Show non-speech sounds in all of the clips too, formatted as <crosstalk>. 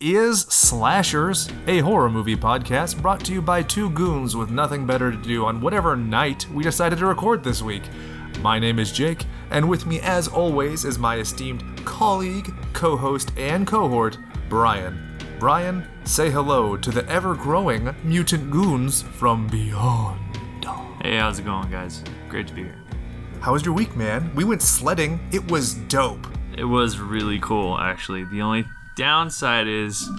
is Slashers, a horror movie podcast brought to you by two goons with nothing better to do on whatever night we decided to record this week. My name is Jake, and with me, as always, is my esteemed colleague, co host, and cohort, Brian. Brian, say hello to the ever growing mutant goons from beyond. Hey, how's it going, guys? Great to be here. How was your week, man? We went sledding. It was dope. It was really cool, actually. The only downside is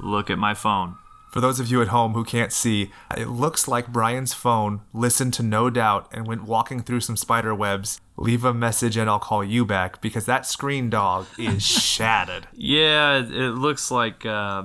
look at my phone. For those of you at home who can't see, it looks like Brian's phone listened to No Doubt and went walking through some spider webs. Leave a message and I'll call you back because that screen dog is <laughs> shattered. Yeah, it, looks like uh,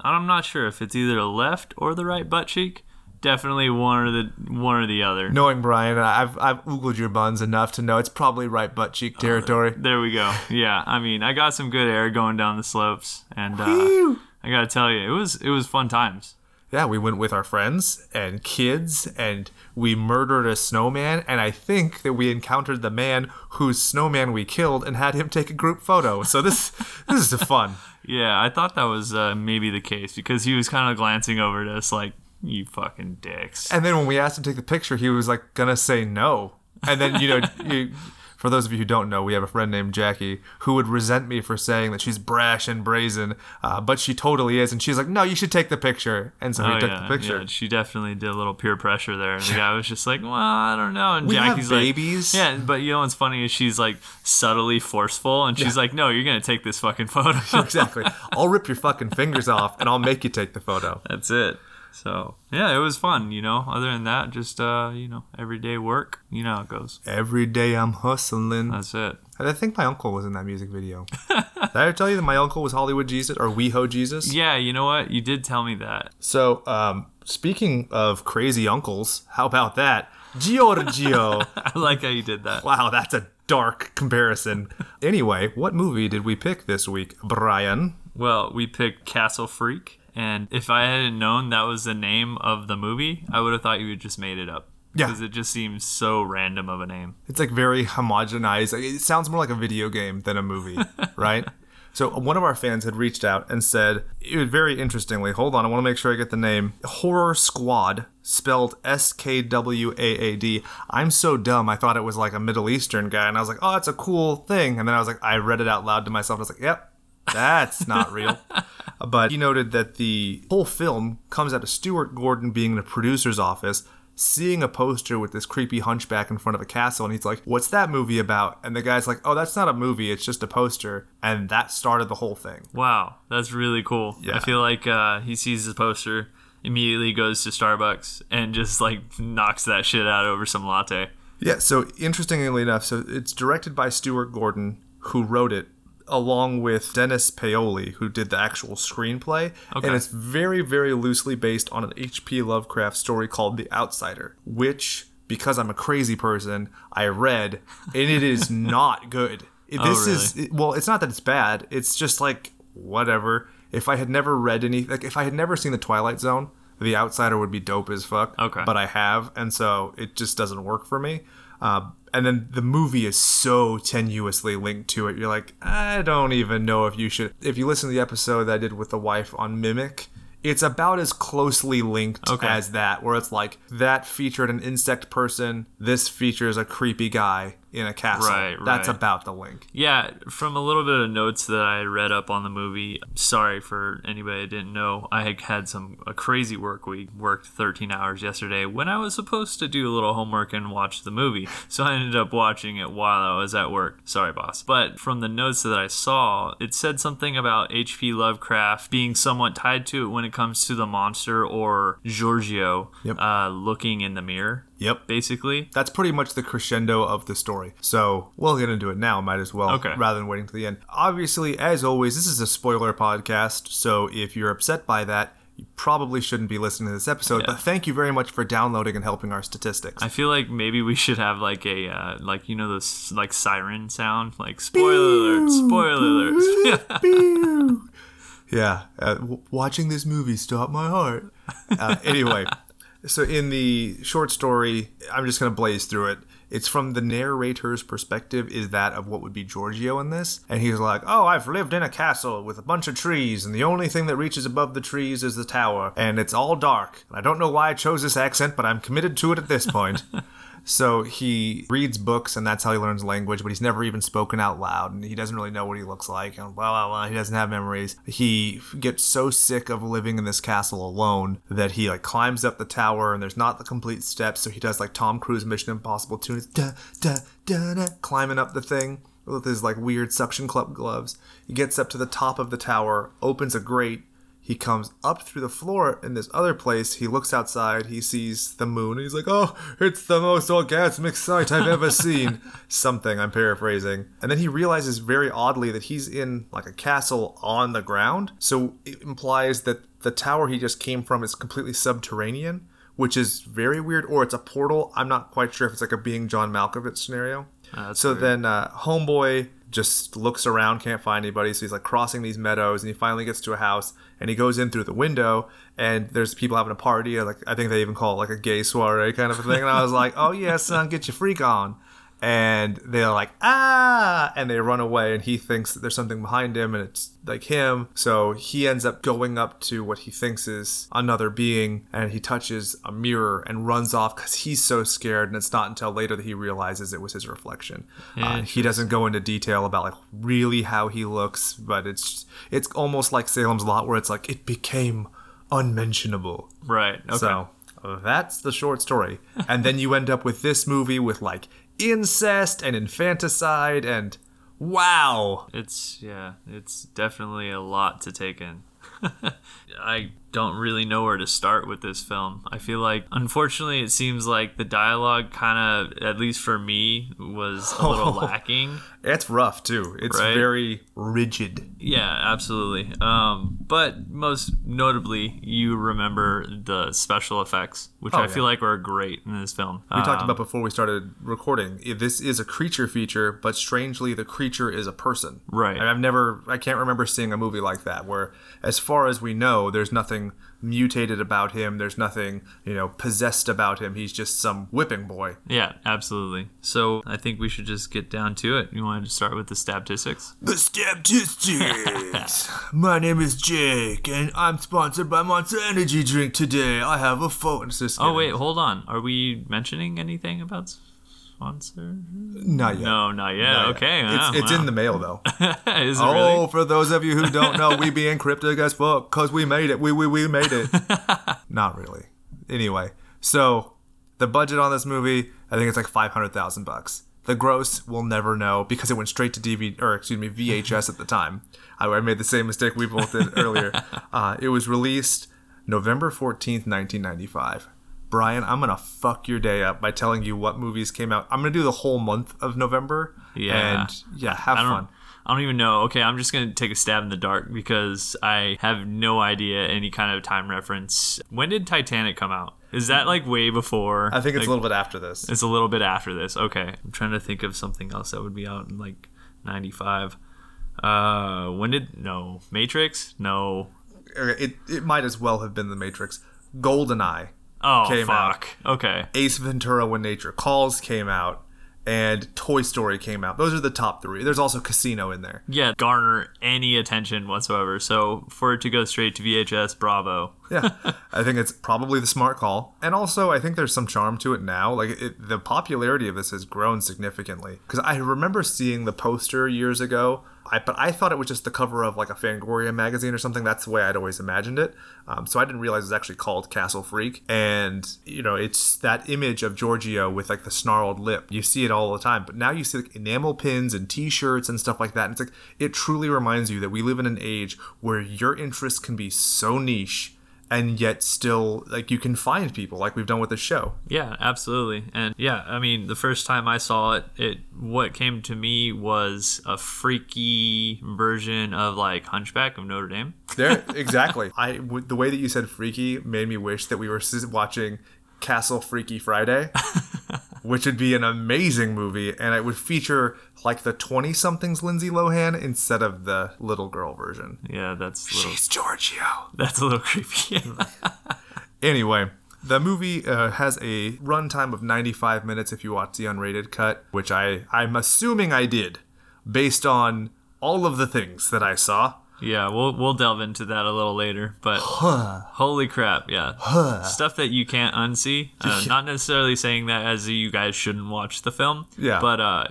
I'm not sure if it's either the left or the right butt cheek. Definitely one or the one or the other. Knowing Brian, I've I've oogled your buns enough to know it's probably right butt cheek territory. There we go. Yeah, I mean, I got some good air going down the slopes, and uh, I gotta tell you, it was it was fun times. Yeah, we went with our friends and kids, and we murdered a snowman. And I think that we encountered the man whose snowman we killed and had him take a group photo. So this <laughs> this is fun. Yeah, I thought that was uh, maybe the case because he was kind of glancing over at us like, "You fucking dicks." And then when we asked him to take the picture, he was like gonna say no. And then you know, <laughs> you, for those of you who don't know, we have a friend named Jackie who would resent me for saying that she's brash and brazen, uh, but she totally is. And she's like, "No, you should take the picture." And so he Oh, took yeah, the picture. yeah, she definitely did a little peer pressure there. And the guy was just like, "Well, I don't know." And We have Jackie's like, babies. "Yeah," but you know what's funny is she's like subtly forceful, and she's like, "No, you're gonna take this fucking photo." <laughs> exactly. <laughs> I'll rip your fucking fingers off and I'll make you take the photo. That's it. So yeah, it was fun. You know. Other than that, just uh, you know, everyday work. You know how it goes. Every day I'm hustling. That's it. And I think my uncle was in that music video. Did I ever tell you that my uncle was Hollywood Jesus or WeHo Jesus? Yeah, you know what? You did tell me that. So, um, speaking of crazy uncles, how about that? Giorgio. <laughs> I like how you did that. wow, that's a dark comparison. Anyway, what movie did we pick this week, Brian? Well, we picked Castle Freak, and if I hadn't known that was the name of the movie, I would have thought you had just made it up. Yeah. Because it just seems so random of a name. It's like very homogenized. It sounds more like a video game than a movie, <laughs> right? So one of our fans had reached out and said, it was very interestingly, hold on, I want to make sure I get the name. Horror Squad, spelled S K W A A D. I'm so dumb, I thought it was like a Middle Eastern guy, and I was like, oh, that's a cool thing. And then I was like, I read it out loud to myself, and I was like, yep, that's not real. But he noted that the whole film comes out of Stuart Gordon being in the producer's office, seeing a poster with this creepy hunchback in front of a castle, and he's like, What's that movie about? And the guy's like, Oh, that's not a movie, it's just a poster. And that started the whole thing. Wow, that's really cool. Yeah. I feel like uh, he sees the poster, immediately goes to Starbucks, and just like knocks that shit out over some latte. Yeah, so interestingly enough, so it's directed by Stuart Gordon, who wrote it, along with Dennis Paoli, who did the actual screenplay. Okay. And it's very, very loosely based on an H.P. Lovecraft story called The Outsider, which, because I'm a crazy person, I read, and it is <laughs> not good. Oh, this is, well, it's not that it's bad, it's just like, whatever. If I had never read any, like, if I had never seen The Twilight Zone, The Outsider would be dope as fuck. Okay. But I have, and so it just doesn't work for me. Uh, and then the movie is so tenuously linked to it. You're like, I don't even know if you should. If you listen to the episode that I did with the wife on Mimic, it's about as closely linked Okay. as that, where it's like that featured an insect person, this features a creepy guy in a castle. Right, right. That's about the link. Yeah, from a little bit of notes that I read up on the movie. Sorry for anybody that didn't know. I had had some a crazy work week. Worked 13 hours yesterday when I was supposed to do a little homework and watch the movie. So I ended up watching it while I was at work. Sorry, boss. But from the notes that I saw, it said something about H.P. Lovecraft being somewhat tied to it when it comes to the monster or Giorgio Yep. uh, looking in the mirror. Yep. Basically, That's pretty much the crescendo of the story. So we'll get into it now, might as well, Okay. rather than waiting to the end. Obviously, as always, this is a spoiler podcast, so if you're upset by that, you probably shouldn't be listening to this episode. Yeah. But thank you very much for downloading and helping our statistics. I feel like maybe we should have like a uh, like you know this like siren sound like spoiler alert spoiler alert <laughs> yeah, uh, w- watching this movie stopped my heart. Uh, anyway, so in the short story, I'm just going to blaze through it. it's from the narrator's perspective is that of what would be Giorgio in this. And he's like, Oh, I've lived in a castle with a bunch of trees, and the only thing that reaches above the trees is the tower, and it's all dark. And I don't know why I chose this accent, but I'm committed to it at this point. <laughs> So he reads books, and that's how he learns language. But he's never even spoken out loud, and he doesn't really know what he looks like. And blah blah blah. He doesn't have memories. He gets so sick of living in this castle alone that he like climbs up the tower, and there's not the complete steps. So he does like Tom Cruise Mission Impossible tunes, da da da da, climbing up the thing with his like weird suction cup gloves. He gets up to the top of the tower, opens a grate, he comes up through the floor in this other place. He looks outside. He sees the moon. He's like, "Oh, it's the most orgasmic sight I've ever seen." <laughs> Something I'm paraphrasing. And then he realizes very oddly that he's in like a castle on the ground. So it implies that the tower he just came from is completely subterranean, which is very weird. Or it's a portal. I'm not quite sure if it's like a being John Malkovich scenario. that's so weird. then uh, homeboy just looks around, can't find anybody. So he's like crossing these meadows, and he finally gets to a house, and he goes in through the window, and there's people having a party. Like I think they even call it like a gay soiree kind of a thing. And I was like, oh yeah, son, get your freak on. And they're like, ah, and they run away, and he thinks that there's something behind him, and it's like him. So he ends up going up to what he thinks is another being, and he touches a mirror and runs off because he's so scared. And it's not until later that he realizes it was his reflection. Uh, he doesn't go into detail about like really how he looks, but it's it's almost like Salem's Lot, where it's like it became unmentionable. Right. Okay. So that's the short story. And then you end up with this movie with like incest and infanticide and wow. It's yeah, it's definitely a lot to take in. <laughs> I don't really know where to start with this film. I feel like unfortunately it seems like the dialogue kind of at least for me was a little <laughs> lacking. It's rough too. It's Right? very rigid. Yeah, absolutely. Um, but most notably, you remember the special effects, which Oh, I yeah. feel like were great in this film. We talked about before we started recording. This is a creature feature, but strangely, the creature is a person. Right. And I've never, I can't remember seeing a movie like that where, as far as we know, there's nothing mutated about him. There's nothing, you know, possessed about him. He's just some whipping boy. Yeah, absolutely. So I think we should just get down to it. You wanted to start with the statistics? The Statistics. <laughs> My name is Jake, and I'm sponsored by Monster Energy Drink today. I have a phone. Just Oh wait, hold on. Are we mentioning anything about sponsor? not yet. No, not yet. Not yet. okay, It's, wow, it's wow. in the mail though. <laughs> Is it Oh, really? for those of you who don't know, we being encrypted as fuck, cause we made it. We we we made it. <laughs> Not really. Anyway, so the budget on this movie, I think it's like five hundred thousand bucks. The gross, we'll never know because it went straight to DVD or excuse me VHS at the time. I, I made the same mistake we both did earlier. <laughs> Uh, it was released November fourteenth, nineteen ninety five. Brian, I'm gonna fuck your day up by telling you what movies came out. I'm gonna do the whole month of November. Yeah. And yeah, have I fun. I don't even know. Okay, I'm just gonna take a stab in the dark because I have no idea any kind of time reference. When did Titanic come out? Is that like way before? I think it's like, a little bit after this. It's a little bit after this. Okay. I'm trying to think of something else that would be out in like 95. Uh, when did no Matrix? No. It it might as well have been The Matrix. Goldeneye, Oh Came fuck. Okay. Ace Ventura: When Nature Calls came out, and Toy Story came out. Those are the top three. There's also Casino in there. Yeah, garner any attention whatsoever. So for it to go straight to VHS, bravo. Yeah, <laughs> I think it's probably the smart call, and also I think there's some charm to it now. Like it, the popularity of this has grown significantly because I remember seeing the poster years ago. I, but I thought it was just the cover of like a Fangoria magazine or something. That's the way I'd always imagined it. Um, so I didn't realize it was actually called Castle Freak. And you know, it's that image of Giorgio with like the snarled lip. You see it all the time. But now you see like enamel pins and T-shirts and stuff like that. And it's like it truly reminds you that we live in an age where your interests can be so niche and yet still like you can find people like we've done with this show. Yeah, absolutely. And yeah, I mean, the first time I saw it, it what came to me was a freaky version of like Hunchback of Notre Dame. There, <laughs> exactly. I w- the way that you said freaky made me wish that we were watching Castle Freaky Friday, <laughs> which would be an amazing movie, and it would feature like the twenty somethings Lindsay Lohan instead of the little girl version. Yeah, that's a little She's Giorgio. that's a little creepy. <laughs> Anyway, The movie uh, has a runtime of 95 minutes if you watch the unrated cut, which I I'm assuming I did, based on all of the things that I saw. Yeah, we'll we'll delve into that a little later. But <sighs> holy crap, yeah, stuff that you can't unsee. Uh, <laughs> not necessarily saying that as you guys shouldn't watch the film. Yeah. but uh,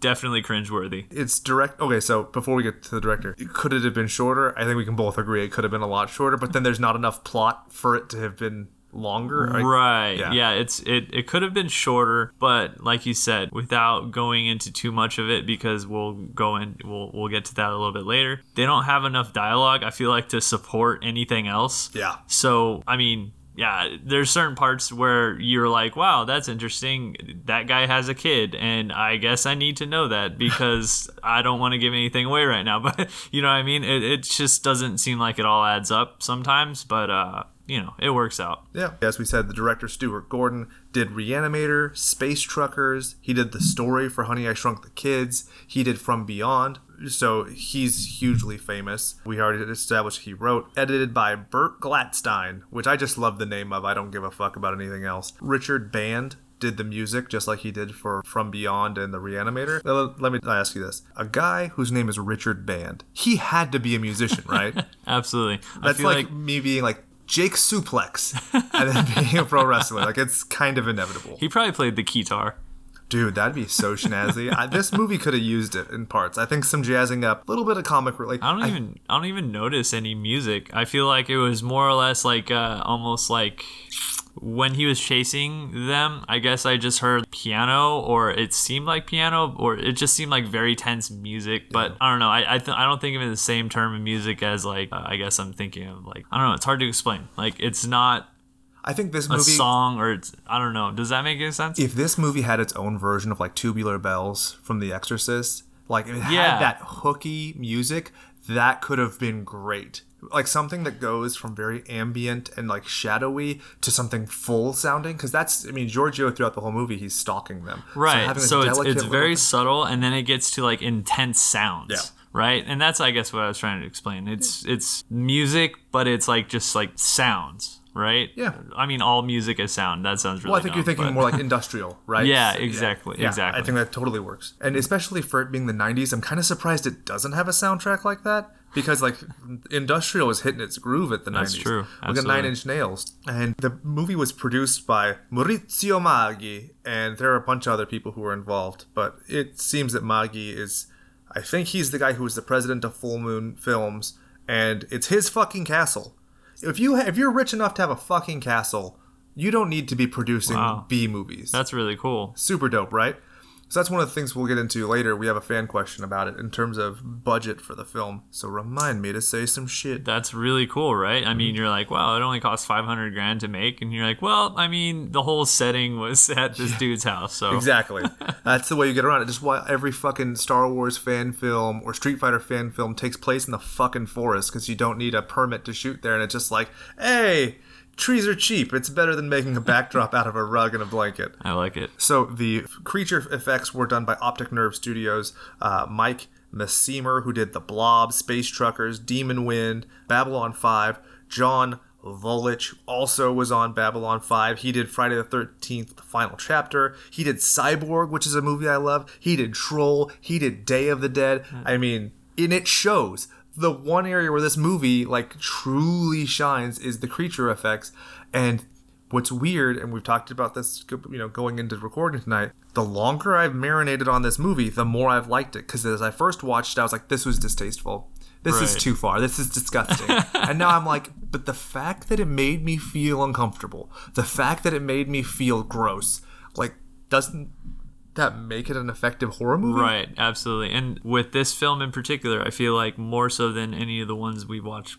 definitely cringeworthy. It's direct. Okay, so before we get to the director, could it have been shorter? I think we can both agree it could have been a lot shorter. But then there's not enough plot for it to have been longer. Right. yeah. Yeah. it's it, it could have been shorter, but like you said, without going into too much of it because we'll go in we'll we'll get to that a little bit later. They don't have enough dialogue, I feel like, to support anything else. Yeah. So I mean yeah, there's certain parts where you're like, wow, that's interesting. That guy has a kid, and I guess I need to know that <laughs> because I don't want to give anything away right now. <laughs> But you know what I mean? It, it just doesn't seem like it all adds up sometimes, but uh, you know, it works out. Yeah. As we said, the director Stuart Gordon did Reanimator, Space Truckers. He did the story for Honey I Shrunk the Kids. He did From Beyond. So he's hugely famous. We already established he wrote. Edited by Bert Glatstein, which I just love the name of. I don't give a fuck about anything else. Richard Band did the music just like he did for From Beyond and the Reanimator. Now, Let me ask you this: A guy whose name is Richard Band, he had to be a musician, right? <laughs> Absolutely. I That's feel like, like, me being like Jake Suplex and then <laughs> being a pro wrestler. Like it's kind of inevitable. he probably played the guitar. Dude, that'd be so snazzy. I, this movie could have used it in parts. I think some jazzing up, a little bit of comic relief. I don't even I don't even notice any music. I feel like it was more or less like uh, almost like when he was chasing them. I guess I just heard piano, or it seemed like piano, or it just seemed like very tense music. But I don't know. I I, th- I don't think of it the same term of music as like uh, I guess I'm thinking of like I don't know. It's hard to explain. Like it's not I think this a movie. song or it's I don't know. Does that make any sense? If this movie had its own version of like Tubular Bells from The Exorcist, like if it Yeah. had that hooky music, that could have been great. Like something that goes from very ambient and like shadowy to something full sounding, because that's I mean Giorgio throughout the whole movie he's stalking them. Right. this So, it's it's very subtle, and then it gets to like intense sounds. Yeah. Right, and that's I guess what I was trying to explain. It's it's music, but it's like just like sounds. Right. Yeah. I mean, all music is sound. That sounds really. Well, I think you're thinking but- more like industrial, <laughs> right? Yeah, exactly, Yeah, exactly. I think that totally works. And especially for it being the 90s, I'm kind of surprised it doesn't have a soundtrack like that because like industrial was hitting its groove at the That's 90s. true, Look at absolutely. Nine Inch Nails. And the movie was produced by Maurizio Maggi, and there are a bunch of other people who were involved, but it seems that Maggi is I think he's the guy who was the president of Full Moon Films, and it's his fucking castle. If you if you're rich enough to have a fucking castle, you don't need to be producing Wow. B movies. That's really cool. super dope, right? So that's one of the things we'll get into later. We have a fan question about it in terms of budget for the film. So remind me to say some shit. That's really cool, right? I mean, you're like, wow, it only cost 500 grand to make, and you're like, well, I mean, the whole setting was <laughs> at this dude's house, so Exactly. <laughs> That's the way you get around it. Just why every fucking Star Wars fan film or Street Fighter fan film takes place in the fucking forest because you don't need a permit to shoot there. And it's just like, hey, trees are cheap. It's better than making a backdrop out of a rug and a blanket. I like it. So the creature effects were done by Optic Nerve Studios. Uh, Mike Measimer, who did The Blob, Space Truckers, Demon Wind, Babylon 5. John Vulich also was on Babylon 5. He did Friday the 13th, the final chapter. He did Cyborg, which is a movie I love. He did Troll. He did Day of the Dead. I mean, and it shows. The one area where this movie like truly shines is the creature effects and what's weird, and we've talked about this, you know, going into recording tonight. The longer I've marinated on this movie, the more I've liked it. Because as I first watched, it, I was like, "This was distasteful. This is too far. This is disgusting." <laughs> and now I'm like, "But the fact that it made me feel uncomfortable, the fact that it made me feel gross, like, doesn't that make it an effective horror movie?" Right, absolutely. And with this film in particular, I feel like more so than any of the ones we've watched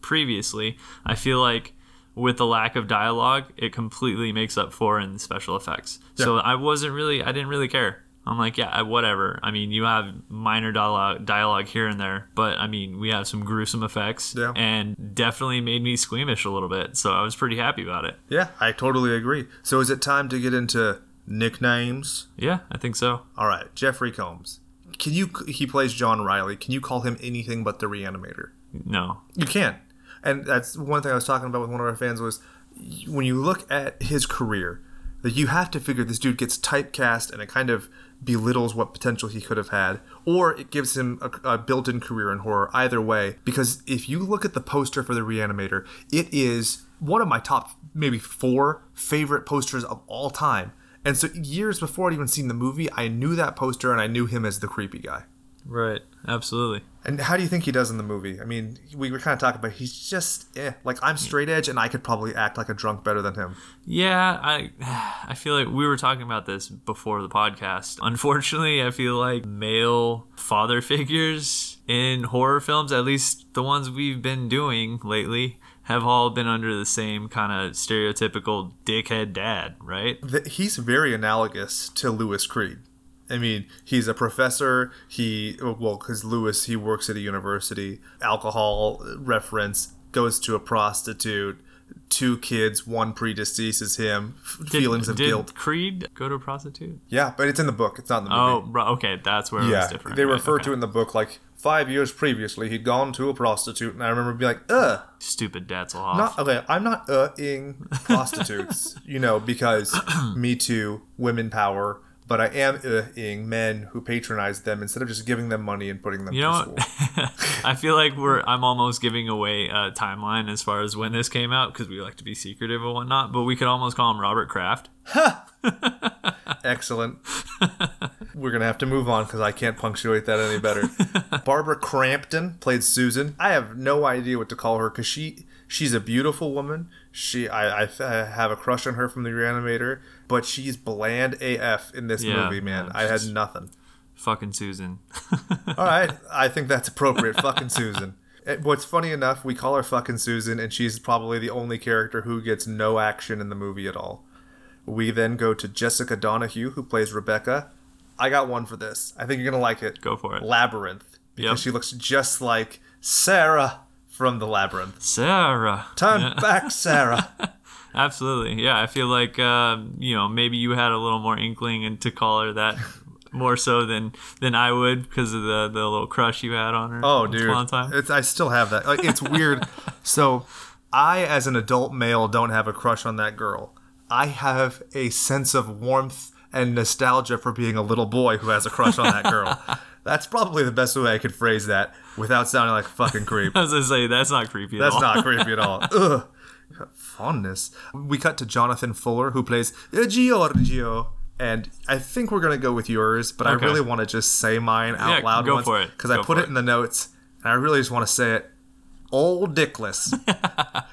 previously, I feel like with the lack of dialogue, it completely makes up for in the special effects. So I wasn't really, I didn't really care. I'm like, yeah, whatever. I mean, you have minor dialogue, dialogue here and there, but I mean, we have some gruesome effects, Yeah. and definitely made me squeamish a little bit. So I was pretty happy about it. Yeah, I totally agree. So is it time to get into nicknames? Yeah, I think so. All right, Jeffrey Combs. Can you? He plays John Riley. Can you call him anything but the Reanimator? No, You can't. And that's one thing I was talking about with one of our fans was when you look at his career, that you have to figure this dude gets typecast and it kind of belittles what potential he could have had, or it gives him a, a built-in career in horror. Either way, because if you look at the poster for the Reanimator, it is one of my top maybe four favorite posters of all time. And so years before I'd even seen the movie, I knew that poster and I knew him as the creepy guy. Right. Absolutely. And how do you think he does in the movie? I mean, we were kind of talking about he's just eh. Like I'm straight edge, and I could probably act like a drunk better than him. Yeah, I <sighs> I feel like we were talking about this before the podcast. <laughs> Unfortunately, I feel like male father figures in horror films, at least the ones we've been doing lately, have all been under the same kind of stereotypical dickhead dad, right? He's very analogous to Louis Creed. I mean, he's a professor. He well, because Louis he works at a university. Alcohol reference goes to a prostitute. Two kids, one predeceases him. f- feelings of did guilt. Creed go to a prostitute? Yeah, but it's in the book. It's not in the oh, movie. Oh, okay, that's where it was yeah, different. they right, refer okay. to it in the book like five years previously he'd gone to a prostitute, and I remember being like, ugh. stupid Datzelhoff. Not okay. I'm not uh-ing prostitutes, <laughs> you know, because Me Too, women power. But I am uh-ing men who patronize them instead of just giving them money and putting them You to know? <laughs> I feel like we're I'm almost giving away a timeline as far as when this came out because we like to be secretive and whatnot. But we could almost call him Robert Kraft. <laughs> Excellent. We're gonna have to move on because I can't punctuate that any better. <laughs> Barbara Crampton played Susan. I have no idea what to call her because she she's a beautiful woman. She I, I have a crush on her from the Reanimator, but she's bland AF in this Yeah, movie, man. I had nothing. Fucking Susan. <laughs> All right, I think that's appropriate. fucking Susan. What's funny enough, we call her fucking Susan, and she's probably the only character who gets no action in the movie at all. We then go to Jessica Donahue, who plays Rebecca. I got one for this. I think you're gonna like it. Go for it. Labyrinth, because Yep. she looks just like Sarah from the Labyrinth. Sarah. Turn back, Sarah. <laughs> Absolutely. Yeah, I feel like um, you know maybe you had a little more inkling and to call her that <laughs> more so than than I would because of the the little crush you had on her. Oh, dude, it's I still have that. Like, it's weird. <laughs> so, I, as an adult male, don't have a crush on that girl. I have a sense of warmth and nostalgia for being a little boy who has a crush on that girl. That's probably the best way I could phrase that without sounding like a fucking <laughs> creep. I was gonna say that's not creepy. That's all. not <laughs> creepy at all. Ugh. Fondness. We cut to Jonathan Fuller, who plays uh, Giorgio. And I think we're going to go with yours, but Okay. I really want to just say mine out Yeah, loud go once for it. because I put it it. in the notes, and I really just want to say it. Old Dickless. <laughs>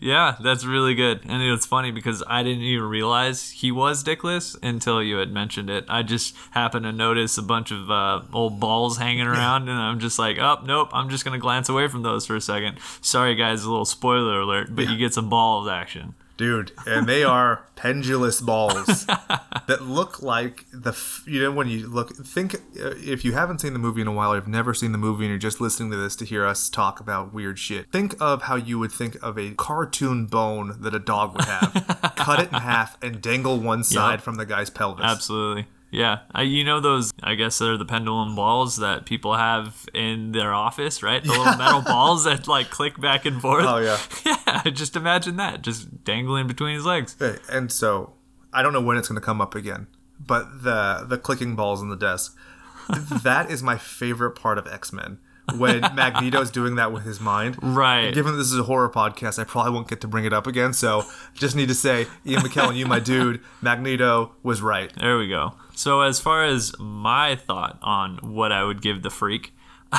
Yeah, that's really good. And it's funny because I didn't even realize he was dickless until you had mentioned it. I just happened to notice a bunch of uh, old balls hanging around, and I'm just like, oh, nope, I'm just going to glance away from those for a second. Sorry, guys, a little spoiler alert, but you get some balls action. Dude, and they are pendulous balls <laughs> that look like the you know when you look think uh, if you haven't seen the movie in a while or you've never seen the movie and you're just listening to this to hear us talk about weird shit think of how you would think of a cartoon bone that a dog would have. <laughs> Cut it in half and dangle one side from the guy's pelvis. Absolutely. Yeah, I, you know those. I guess they're the pendulum balls that people have in their office, right? The little metal <laughs> balls that like click back and forth. oh yeah <laughs> yeah. Just imagine that, just dangling between his legs. And so I don't know when it's going to come up again, but the the clicking balls on the desk, <laughs> that is my favorite part of X Men. When Magneto's doing that with his mind, Right. Given that this is a horror podcast, I probably won't get to bring it up again. So just need to say, Ian McKellen, you my dude, Magneto was right. There we go. So as far as my thought on what I would give the freak, <laughs>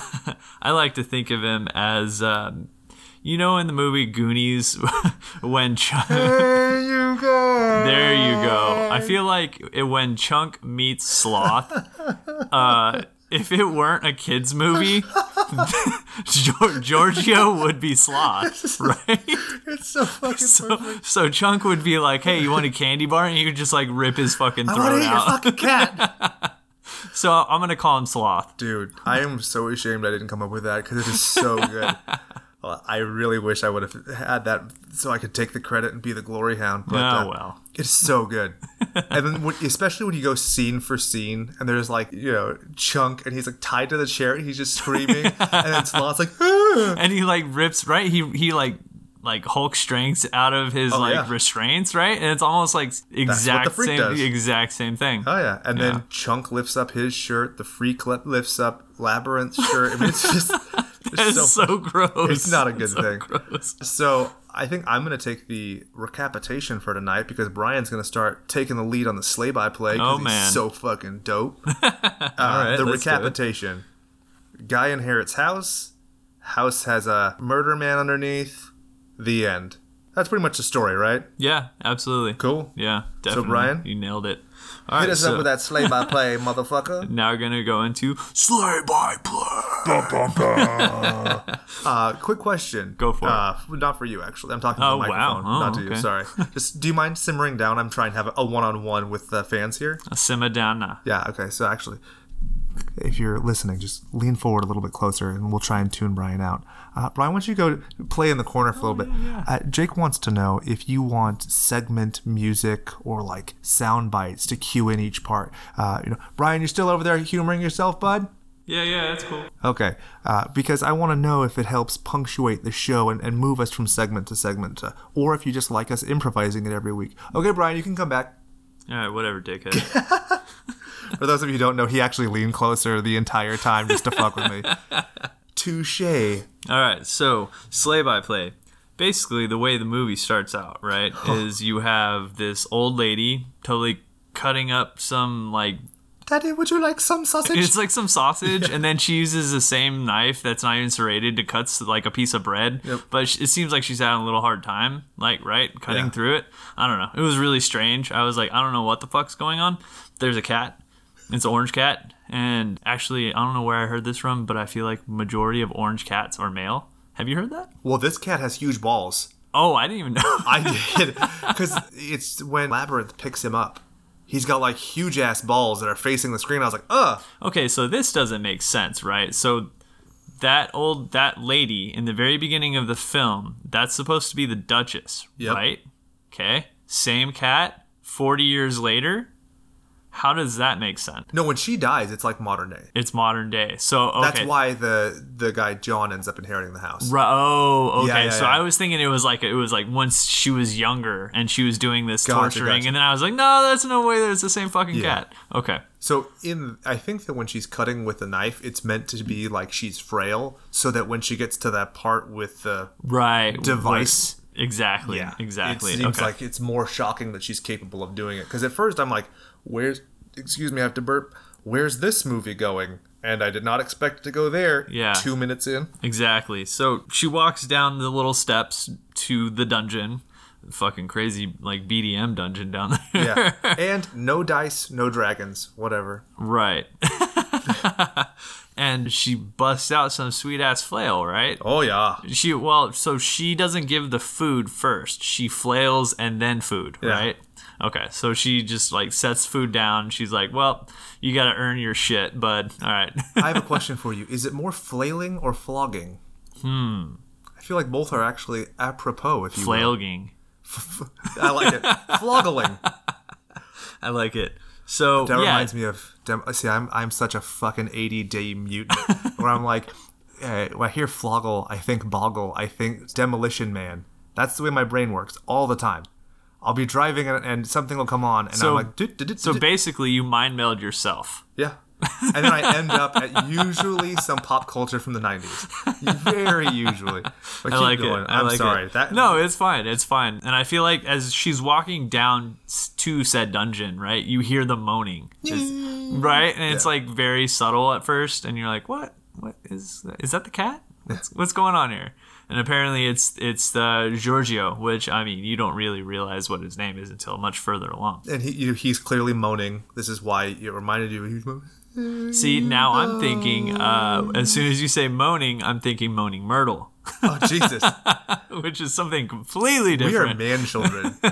I like to think of him as, um, you know, in the movie Goonies, <laughs> when Chunk. There you go. There you go. I feel like it, when Chunk meets Sloth, uh, if it weren't a kids movie, <laughs> Gior- Giorgio would be Sloth, <laughs> right? It's so fucking So, perfect. so Chunk would be like, "Hey, you want a candy bar?" And he would just like rip his fucking I want to throat out. fucking cat. <laughs> So I'm gonna call him Sloth. Dude, I am so ashamed I didn't come up with that because it is so good. Well, I really wish I would have had that so I could take the credit and be the glory hound. But Oh uh, well. it's so good. <laughs> and then, when, especially when you go scene for scene, and there's like you know Chunk, and he's like tied to the chair, and he's just screaming, <laughs> and then Sloth's like, "Ah." And he like rips right. He he like like Hulk strengths out of his like Oh, yeah. restraints, right? And it's almost like exact same does. exact same thing. Oh yeah, and Yeah. then Chunk lifts up his shirt. The Freak lifts up Labyrinth's shirt. I mean, it's just <laughs> it's so, so. <laughs> gross. It's not a good so thing. Gross. So I think I'm gonna take the recapitation for tonight because Brian's gonna start taking the lead on the slay by play. Oh, he's man. so fucking dope. <laughs> uh, right, the let's do it. recapitation. Guy inherits house. House has a murder man underneath. The end. That's pretty much the story, right? Yeah, absolutely. Cool. Yeah, definitely. So Brian? you nailed it. All Hit right, us so up with that slay by play, <laughs> motherfucker. now we're gonna go into slay by play. <laughs> Uh, quick question. Go for it. uh, Not for you, actually. I'm talking to Oh, the wow. microphone, Oh, not to you. okay. Sorry. <laughs> Just do you mind simmering down? I'm trying to have a one-on-one with the fans here. Simmer down now. Yeah. Okay. So actually, if you're listening, just lean forward a little bit closer, and we'll try and tune Brian out. Uh, Brian, why don't you go play in the corner for a little bit? Uh, Jake wants to know if you want segment music or like sound bites to cue in each part. Uh, you know, Brian, you're still over there humoring yourself, bud. Yeah, yeah, that's cool. Okay, uh, because I want to know if it helps punctuate the show and, and move us from segment to segment, to, or if you just like us improvising it every week. Okay, Brian, you can come back. All right, whatever, dickhead. <laughs> For those of you who don't know, he actually leaned closer the entire time just to fuck with me. Touche. All right, so slay by play. Basically, the way the movie starts out, right, <sighs> is you have this old lady totally cutting up some like Daddy, would you like some sausage? it's like some sausage, and then she uses the same knife that's not even serrated to cut like a piece of bread. Yep. But it seems like she's having a little hard time, like right, cutting Yeah. through it. I don't know. It was really strange. I was like, I don't know what the fuck's going on. There's a cat. It's an orange cat, and actually, I don't know where I heard this from, but I feel like majority of orange cats are male. Have you heard that? well, this cat has huge balls. Oh, I didn't even know. I <laughs> did. Because it's when Labyrinth picks him up. He's got like huge ass balls that are facing the screen. I was like, ugh. Okay, so this doesn't make sense, right? So that old that lady in the very beginning of the film, that's supposed to be the Duchess, Yep. right? Okay. Same cat 40 years later. How does that make sense? No, when she dies, it's like modern day. It's modern day. So okay. That's why the the guy John ends up inheriting the house. Ri- oh, okay. Yeah, yeah, so yeah. I was thinking it was like it was like once she was younger and she was doing this Gotcha, torturing, gotcha. and then I was like, no, that's no way that it's the same fucking Yeah. cat. Okay. So in I think that when she's cutting with a knife, it's meant to be like she's frail, so that when she gets to that part with the Right. Device. Right. Exactly. Exactly. it seems okay. like it's more shocking that she's capable of doing it. Because at first I'm like, where's excuse me, I have to burp. Where's this movie going? And I did not expect it to go there. Yeah. Two minutes in. Exactly. So she walks down the little steps to the dungeon. Fucking crazy, like BDM dungeon down there. Yeah. <laughs> and no dice, no dragons, whatever. right. <laughs> and she busts out some sweet ass flail, right? Oh yeah. She well, so she doesn't give the food first. She flails and then food, Yeah. right? Okay, so she just like sets food down. She's like, "Well, you got to earn your shit, bud." All right. I have a <laughs> question for you. Is it more flailing or flogging? Hmm. I feel like both are actually apropos, if you. Flailing. I like it. Floggling. <laughs> I like it. So That yeah, reminds me of. See, I'm I'm such a fucking 80 day mutant where I'm like, <laughs> eh, when I hear floggle, I think boggle, I think demolition man. That's the way my brain works all the time. I'll be driving and, and something will come on, and So- I'm like, "Dut, dut, dut, so dut." basically you mind meld yourself. yeah. And then I end up at usually some pop culture from the 90s. Very usually. But I keep like going. it. I I'm like sorry. It. That no, it's fine. It's fine. And I feel like as she's walking down to said dungeon, right, you hear the moaning, right, and it's Yeah. like very subtle at first, and you're like, "What? What is that? Is that the cat? What's, <laughs> what's going on here?" And apparently, it's it's the Giorgio, which I mean, you don't really realize what his name is until much further along. and he, you, he's clearly moaning. This is why it reminded you. He's moaning. See, now I'm thinking, uh, as soon as you say moaning, I'm thinking moaning Myrtle, Oh Jesus, <laughs> which is something completely different. we are man children. <laughs>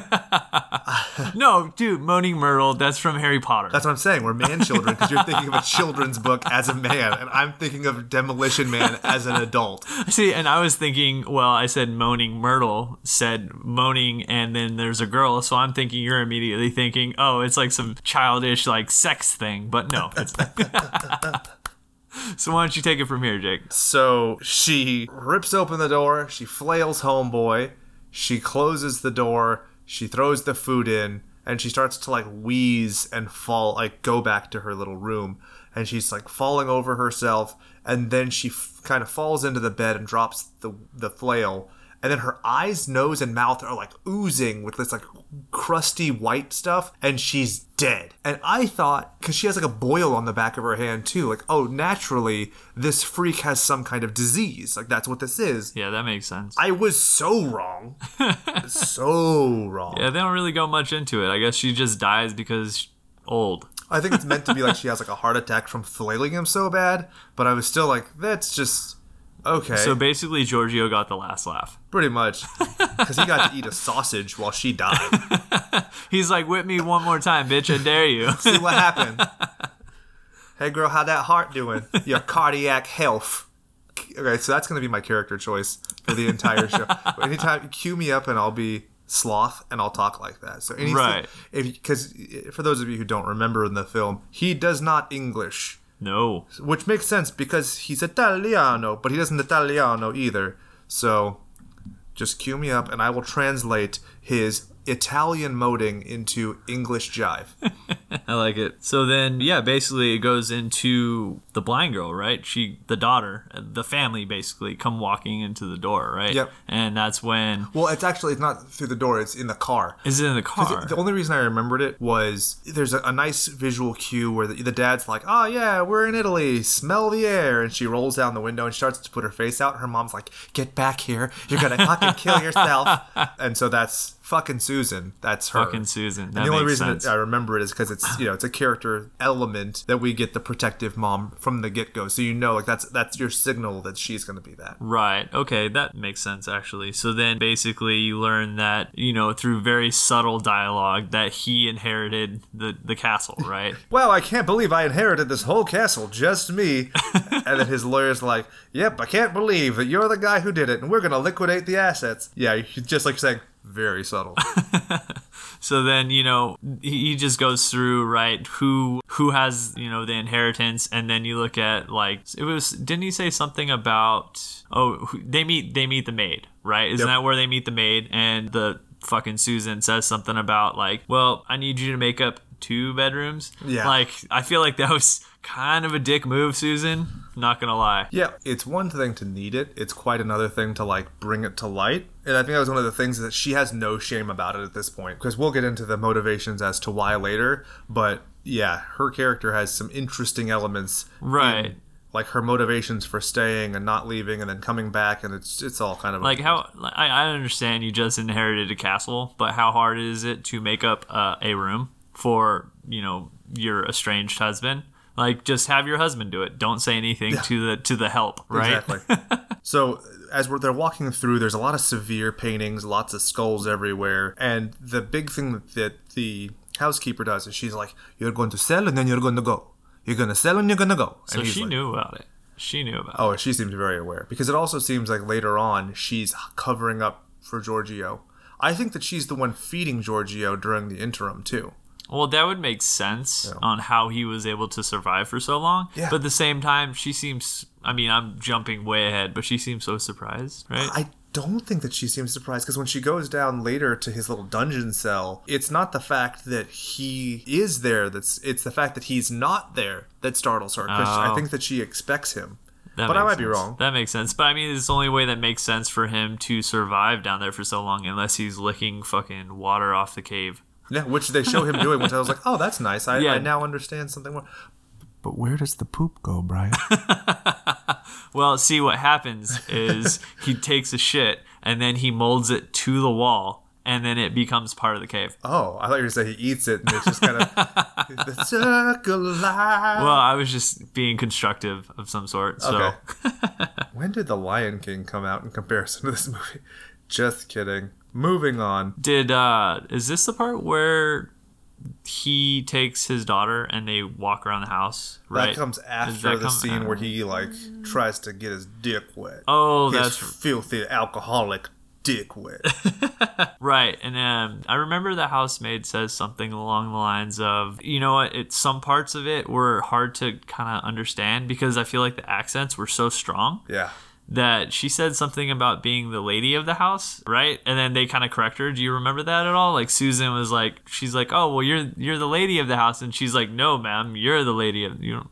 No, dude, Moaning Myrtle, that's from Harry Potter. That's what I'm saying. We're man children because you're thinking of a children's book as a man, and I'm thinking of Demolition Man as an adult. <laughs> See, and I was thinking, well, I said Moaning Myrtle, said moaning, and then there's a girl, so I'm thinking you're immediately thinking, oh, it's like some childish, like, sex thing. But no, it's <laughs> So why don't you take it from here, Jake? So she rips open the door, she flails homeboy, she closes the door, she throws the food in, and she starts to like wheeze and fall, like go back to her little room. And she's like falling over herself, and then she f- kind of falls into the bed and drops the the flail. And then her eyes, nose, and mouth are like oozing with this like crusty white stuff, and she's dead. And I thought, because she has like a boil on the back of her hand too, like, oh, naturally, this freak has some kind of disease. Like, that's what this is. Yeah, that makes sense. I was so wrong. <laughs> so wrong. yeah, they don't really go much into it. I guess she just dies because old. I think it's meant to be like <laughs> she has like a heart attack from flailing him so bad, but I was still like, that's just okay. So basically, Giorgio got the last laugh. pretty much. <laughs> Because he got to eat a sausage while she died. <laughs> He's like, "Whip me one more time, bitch! I dare you." <laughs> See what happened. hey girl, how that heart doing? Your cardiac health. Okay, so that's gonna be my character choice for the entire show. Anytime, cue me up and I'll be sloth and I'll talk like that. So anything, Right. if because eh, for those of you who don't remember in the film, he does not English, no. which makes sense because he's Italiano, but he doesn't Italiano either. So just cue me up and I will translate his Italian moding into English jive. <laughs> I like it. So then, yeah, basically it goes into the blind girl, right? She, the daughter, uh, the family basically come walking into the door, right? Yep. And that's when Well, it's actually it's not through the door; it's in the car. is it in the car? The only reason I remembered it was there's a, a nice visual cue where the, the dad's like, "Oh yeah, we're in Italy. Smell the air," and she rolls down the window and starts to put her face out. Her mom's like, "Get back here! You're gonna fucking kill yourself!" <laughs> And so that's fucking Susan. That's her. Fucking Susan. That and the only reason sense. I remember it is because it's you know it's a character element that we get the protective mom from the get go, so you know like that's that's your signal that she's gonna be that. Right. Okay, that makes sense actually. So then basically you learn that, you know, through very subtle dialogue that he inherited the the castle, <laughs> right? wow, I can't believe I inherited this whole castle, just me. <laughs> and then his lawyer's like, yep, I can't believe that you're the guy who did it, and we're gonna liquidate the assets. Yeah, just like saying, very subtle. <laughs> so then, you know, he just goes through, right, who who has, you know, the inheritance and then you look at like it was didn't he say something about oh, they meet they meet the maid, right? Isn't Yep. that where they meet the maid and the fucking Susan says something about like, "Well, I need you to make up two bedrooms." Yeah. Like I feel like that was kind of a dick move, Susan. Not gonna lie. yeah, it's one thing to need it; it's quite another thing to like bring it to light. And I think that was one of the things that she has no shame about it at this point, because we'll get into the motivations as to why later. But yeah, her character has some interesting elements, in, Right. like her motivations for staying and not leaving, and then coming back, and it's it's all kind of Like how I, I understand you just inherited a castle, but how hard is it to make up uh, a room for you know your estranged husband? Like just have your husband do it. Don't say anything to the to the help, right? Exactly. <laughs> so as we're, they're walking through, there's a lot of severe paintings, lots of skulls everywhere, and the big thing that, the housekeeper does is she's like, "You're going to sell, and then you're going to go. You're going to sell, and you're going to go." So she like, knew about it. She knew about oh, it. Oh, she seems very aware because it also seems like later on she's covering up for Giorgio. I think that she's the one feeding Giorgio during the interim too. Well, that would make sense on how he was able to survive for so long. Yeah. But at the same time, she seems. I mean, I'm jumping way ahead, but she seems so surprised, right? I don't think that she seems surprised because when she goes down later to his little dungeon cell, it's not the fact that he is there that's it's the fact that he's not there that startles her. 'cause I Oh. think that she expects him. That But I might be wrong. That makes sense. But I mean, it's the only way that makes sense for him to survive down there for so long, unless he's licking fucking water off the cave. Yeah, which they show him doing, which I was like, oh, that's nice. I, Yeah. I now understand something more. But where does the poop go, Brian? <laughs> Well, see, what happens is he takes a shit and then he molds it to the wall, and then it becomes part of the cave. oh, I thought you were saying he eats it and it's just kind of <laughs> the circle line. Well, I was just being constructive of some sort. So Okay. <laughs> when did The Lion King come out in comparison to this movie? Just kidding. Moving on. did uh is this the part where he takes his daughter and they walk around the house? Right. That comes after that the come- scene where he like tries to get his dick wet. Oh, his that's filthy alcoholic dick wet. <laughs> Right, and um, I remember the housemaid says something along the lines of, you know what, it some parts of it were hard to kind of understand because I feel like the accents were so strong yeah. That she said something about being the lady of the house, right? And then they kind of correct her. Do you remember that at all? Like Susan was like, she's like, oh well, you're you're the lady of the house, and she's like, no, ma'am, you're the lady of you. Know.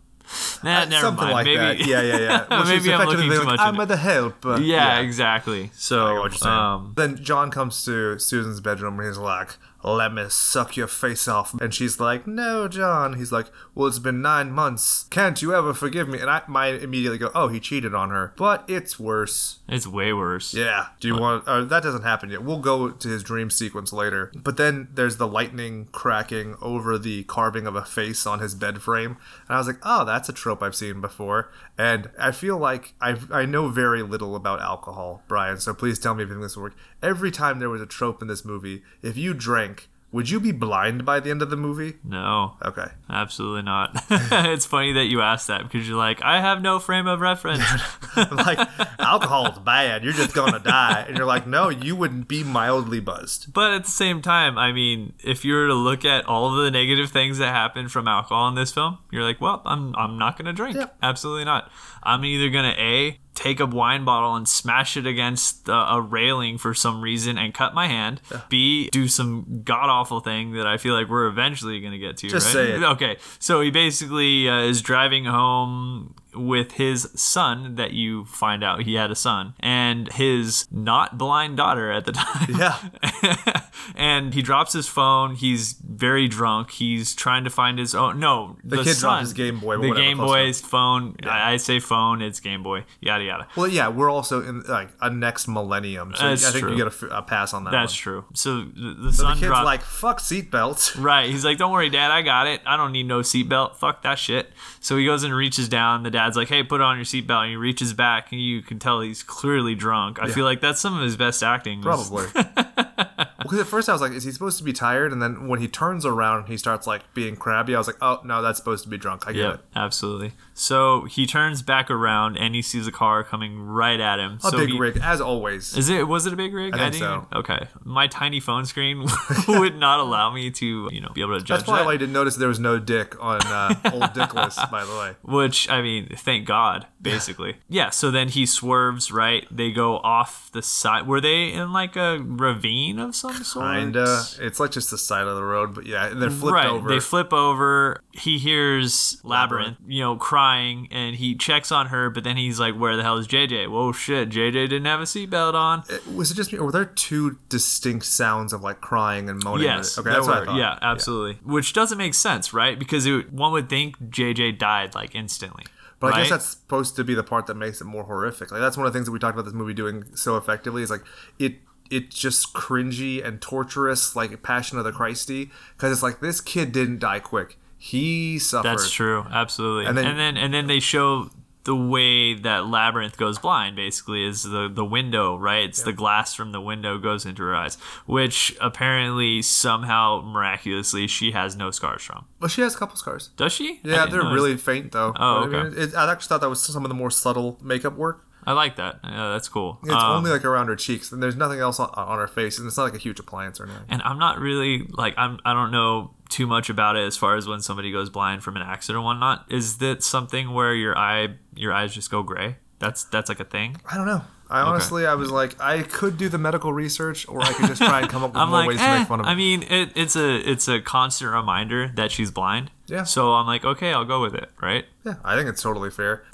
Nah, Uh, never Something mind. like Maybe, that. Yeah, yeah, yeah. <laughs> Well, Maybe I'm looking too like, much I'm at the help. <laughs> but yeah, exactly. So, I get what you're saying. um, then John comes to Susan's bedroom and he's like, "Let me suck your face off," and she's like, "No, John." He's like, "Well, it's been nine months. Can't you ever forgive me?" And I might immediately go, "Oh, he cheated on her." But it's worse. it's way worse. Yeah. Do you want? Uh, that doesn't happen yet. We'll go to his dream sequence later. But then there's the lightning cracking over the carving of a face on his bed frame, and I was like, "Oh, that's a trope I've seen before." And I feel like I I know very little about alcohol, Brian. So please tell me if this will work. Every time there was a trope in this movie, if you drank, would you be blind by the end of the movie? No, Okay. absolutely not. <laughs> it's funny that you asked that because you're like, I have no frame of reference. <laughs> like alcohol's bad. You're just gonna die. And you're like, no, you wouldn't be mildly buzzed. But at the same time, I mean, if you were to look at all of the negative things that happen from alcohol in this film, you're like, well, I'm I'm not gonna drink. Yep. Absolutely not. I'm either gonna a take a wine bottle and smash it against a railing for some reason and cut my hand. B do some god awful thing that I feel like we're eventually gonna get to. Just right? say it. Okay, so he basically uh, is driving home with his son that you find out he had a son and his not blind daughter at the <laughs> time Yeah. <laughs> and he drops his phone. He's very drunk. He's trying to find his own. No, the, kid dropped son, his Game Boy, The Game Boy's phone. I, I say phone. It's Game Boy. Yada yada. Well, yeah, we're also in like a next millennium, so That's I think true. you get a, f- a pass on that. That's one. true. So the, the The son kid's dropped. like, "Fuck seatbelts." <laughs> Right. He's like, don't worry, dad. I got it. I don't need no seatbelt. Fuck that shit. So he goes and reaches down. The dad's like, hey, put on your seatbelt. And he reaches back, and you can tell he's clearly drunk. I feel like that's some of his best acting. was- Probably. <laughs> Because at first I was like, "Is he supposed to be tired?" And then when he turns around, he starts like being crabby. I was like, "Oh no, that's supposed to be drunk." I get Yeah, it. absolutely. So he turns back around and he sees a car coming right at him. A so big he, rig, as always. Is it? Was it a big rig? I think so. Okay, my tiny phone screen <laughs> <laughs> would not allow me to, you know, be able to judge That's probably that. why I didn't notice there was no dick on uh, old Dickless. By the way, <laughs> Which I mean, thank God, basically. yeah. So then he swerves. Right, they go off the side. Were they in like a ravine of some sort? kinda. It's like just the side of the road, but yeah, they're flipped right. over. They flip over. He hears Labyrinth, you know, crying, and he checks on her. But then he's like, "Where the hell is JJ? Whoa, shit! JJ didn't have a seatbelt on." was it just me, or were there two distinct sounds of like crying and moaning? Yes, Okay, there that's what I thought. Yeah, absolutely. Which doesn't make sense, right? Because it, one would think JJ died like instantly. But I guess that's supposed to be the part that makes it more horrific. Like that's one of the things that we talked about this movie doing so effectively is like it it's just cringy and torturous, like Passion of the Christy, because it's like this kid didn't die quick. He suffered. That's true, absolutely. And And then- then, and then they show the way that Labyrinth goes blind. Basically, is the the window, right? It's the glass from the window goes into her eyes, which apparently somehow miraculously she has no scars from. well she has a couple scars. Does she? Yeah, they're really faint though. Oh, But, I, mean, okay. it, I actually thought that was some of the more subtle makeup work. I like that. Yeah, that's cool. It's Um, only like around her cheeks, and there's nothing else on, on her face, and it's not like a huge appliance or anything. and I'm not really like I'm I don't know too much about it as far as when somebody goes blind from an accident or whatnot. Is that something where your eye your eyes just go gray? That's that's like a thing. I don't know. I honestly, I was like, I could do the medical research, or I could just try and come up <laughs> with I'm more like, ways eh, to make fun of. Her. I mean, it, it's a it's a constant reminder that she's blind. Yeah. So I'm like, okay, I'll go with it. Right? yeah, I think it's totally fair. <laughs>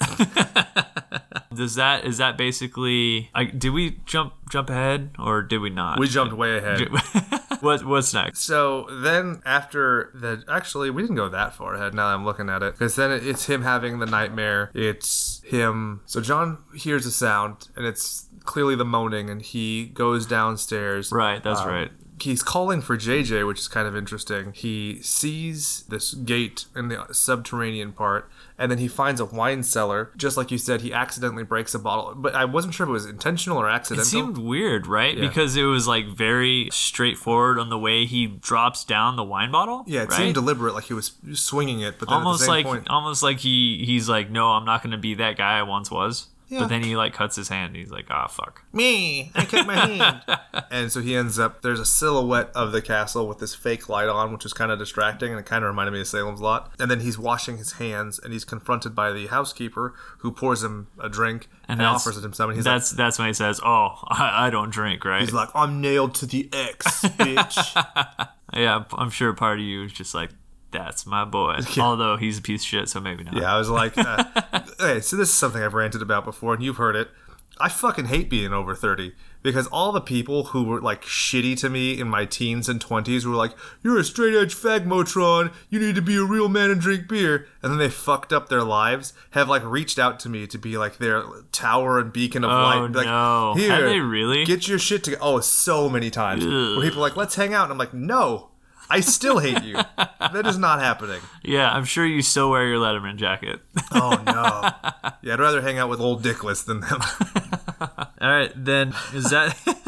<laughs> Does that is that basically? I, did we jump jump ahead or did we not? We jumped way ahead. what what's next? So then after that, actually, we didn't go that far ahead. Now that I'm looking at it, because then it's him having the nightmare. It's him. So John hears a sound, and it's clearly the moaning, and he goes downstairs. Right. That's Um, right. He's calling for JJ, which is kind of interesting. He sees this gate in the subterranean part, and then he finds a wine cellar. Just like you said, he accidentally breaks a bottle, but I wasn't sure if it was intentional or accidental. It seemed weird, right? Yeah. Because it was like very straightforward on the way he drops down the wine bottle. yeah, it right? seemed deliberate, like he was swinging it, but then almost at the same like point, almost like he he's like, no, I'm not going to be that guy I once was. Yeah. But then he like cuts his hand. And he's like, ah, fuck. Me, I cut my hand. <laughs> and so he ends up. There's a silhouette of the castle with this fake light on, which is kind of distracting, and it kind of reminded me of Salem's Lot. And then he's washing his hands, and he's confronted by the housekeeper, who pours him a drink and, that's- offers it him something. And he's like, That's that's when he says, oh, <laughs> I, I don't drink, right? he's like, I'm nailed to the X, <laughs> bitch. yeah, I'm sure part of you is just like, that's my boy. <laughs> Although he's a piece of shit, so maybe not. Yeah, I was like, uh, <laughs> okay, so this is something I've ranted about before, and you've heard it. I fucking hate being over 30 because all the people who were like shitty to me in my teens and 20s were like, You're a straight edge fag Motron, you need to be a real man and drink beer. And then they fucked up their lives, have like reached out to me to be like their tower and beacon of Oh, light. Like, no. Here, Have they really? Get your shit together. Oh, so many times. Where people are like, Let's hang out. And I'm like, No, I still hate you. that is not happening. Yeah, I'm sure you still wear your Letterman jacket. Oh no. yeah, I'd rather hang out with old Dickless than them. <laughs> All right, then is that <laughs>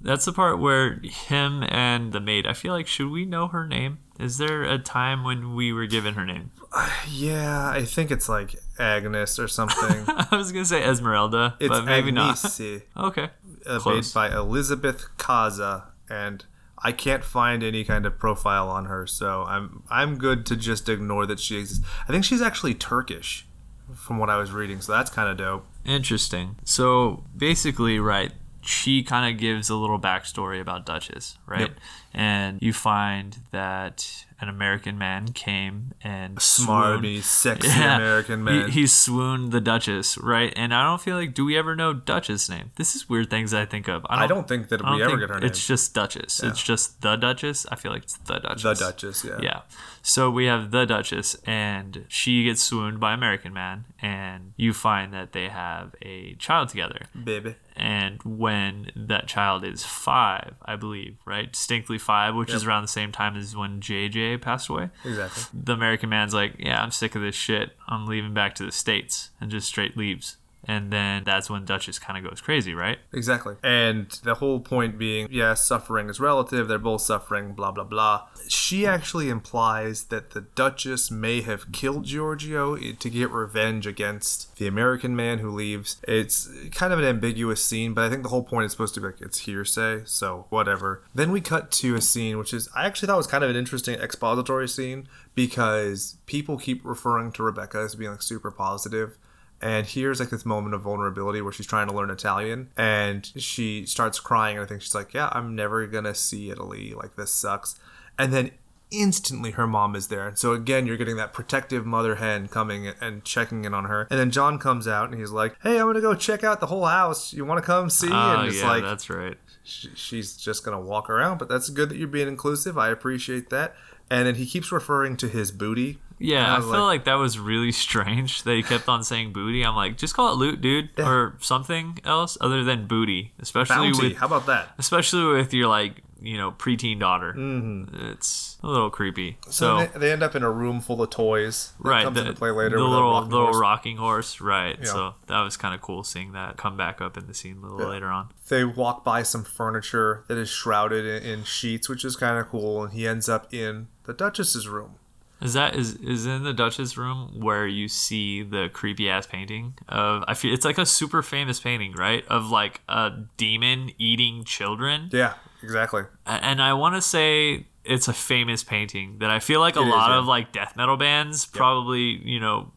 That's the part where him and the maid, I feel like should we know her name? Is there a time when we were given her name? <sighs> yeah, I think it's like Agnes or something. <laughs> I was going to say Esmeralda, It's but maybe not. Agnese, Okay. uh, made by Elisabeth Kaza, and I can't find any kind of profile on her, so I'm I'm good to just ignore that she exists. I think she's actually Turkish, from what I was reading, so that's kind of dope. Interesting. So basically, right, she kind of gives a little backstory about Duchess, right? Yep. And you find that an American man came and swooned- Smarmy, sexy Yeah. American man. He, he swooned the Duchess, right? And I don't feel like, do we ever know Duchess' name? This is weird things I think of. I don't think that I don't we ever get her name. It's just Duchess. It's just the Duchess. I feel like it's the Duchess. the Duchess, yeah. Yeah. So we have the Duchess, and she gets swooned by American Man, and you find that they have a child together. Baby. And when that child is five, I believe, right? Distinctly five, which is around the same time as when JJ passed away. Exactly. The American man's like, Yeah, I'm sick of this shit. I'm leaving back to the States, and just straight leaves. And then that's when Duchess kind of goes crazy, right? Exactly. And the whole point being, yeah, suffering is relative. They're both suffering, blah, blah, blah. She actually implies that the Duchess may have killed Giorgio to get revenge against the American man who leaves. It's kind of an ambiguous scene, but I think the whole point is supposed to be like it's hearsay, so whatever. Then we cut to a scene which is, I actually thought was kind of an interesting expository scene because people keep referring to Rebecca as being like super positive and here's like this moment of vulnerability where she's trying to learn Italian and she starts crying and I think she's like, Yeah, I'm never gonna see Italy. Like this sucks. And then instantly her mom is there. And so again you're getting that protective mother hen coming and checking in on her. And then John comes out and he's like, Hey, I'm gonna go check out the whole house. You wanna come see? Oh, and it's yeah, like that's right. sh- she's just gonna walk around, but that's good that you're being inclusive. I appreciate that. And then he keeps referring to his booty. Yeah, I, was feel like, that was really <laughs> strange that he kept on saying booty. I'm like, just call it loot, dude, or something else other than booty, especially bounty. with How about that? especially with your like you know preteen daughter. Mm-hmm. It's a little creepy. So, So, they, they end up in a room full of toys. That right, comes the, into play later. the little rocking little horse. rocking horse, right? Yeah. So that was kind of cool seeing that come back up in the scene a little later on. They walk by some furniture that is shrouded in, in sheets, which is kind of cool. And he ends up in the Duchess's room. Is that is is in the Duchess room where you see the creepy ass painting of I feel it's like a super famous painting, right? Of like a demon eating children. Yeah, exactly. And I want to say it's a famous painting that I feel like a It is, lot yeah. of like death metal bands probably you know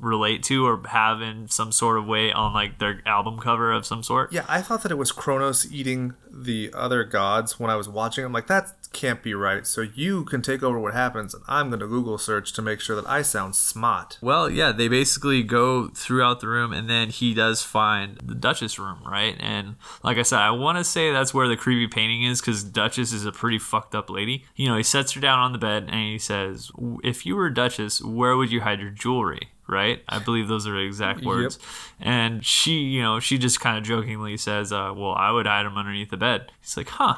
relate to or have in some sort of way on like their album cover of some sort. Yeah, I thought that it was Kronos eating the other gods when I was watching. I'm like, that can't be right. So you can take over what happens, and I'm going to Google search to make sure that I sound smart. Well, yeah, they basically go throughout the room, and then he does find the Duchess room, right? And like I said, I want to say that's where the creepy painting is because Duchess is a pretty fucked up lady. You know, he sets her down on the bed and he says, "If you were Duchess, where would you hide your jewelry?" Right? I believe those are exact words. And she, you know, she just kind of jokingly says, uh, "Well, I would hide them underneath the bed." He's like, "Huh."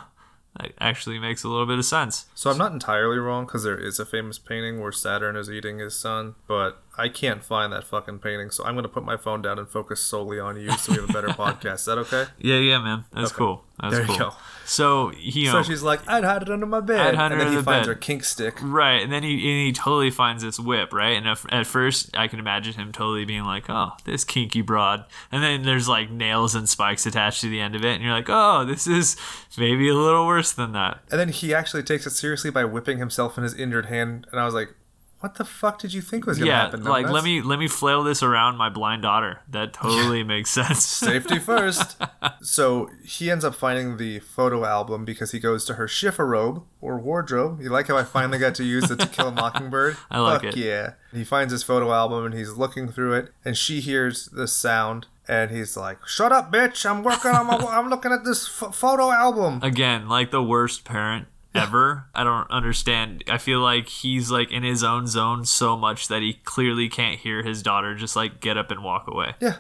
That actually makes a little bit of sense. So I'm not entirely wrong because there is a famous painting where Saturn is eating his son, but I can't find that fucking painting, so I'm gonna put my phone down and focus solely on you, so we have a better <laughs> podcast. Is that okay? Yeah, yeah, man. That's cool. That's There you cool. go. So you So she's like, I'd hide it under my bed, I'd hide and it then he the finds bed. her kink stick. right, and then he and he totally finds this whip, right? And at first, I can imagine him totally being like, "Oh, this kinky broad," and then there's like nails and spikes attached to the end of it, and you're like, "Oh, this is maybe a little worse than that." And then he actually takes it seriously by whipping himself in his injured hand, and I was like, what the fuck did you think was gonna happen? Yeah, happen? like let me let me flail this around my blind daughter. That <laughs> totally makes sense. <laughs> Safety first. <laughs> so he ends up finding the photo album because he goes to her chifforobe or wardrobe. You like how I finally got to use it to kill a mockingbird? I like Fuck it. Yeah. He finds his photo album and he's looking through it, and she hears the sound, and he's like, "Shut up, bitch! I'm working on my. I'm looking at this ph- photo album." Again, like the worst parent <laughs> ever. I don't understand. I feel like he's like in his own zone so much that he clearly can't hear his daughter just like get up and walk away. Yeah.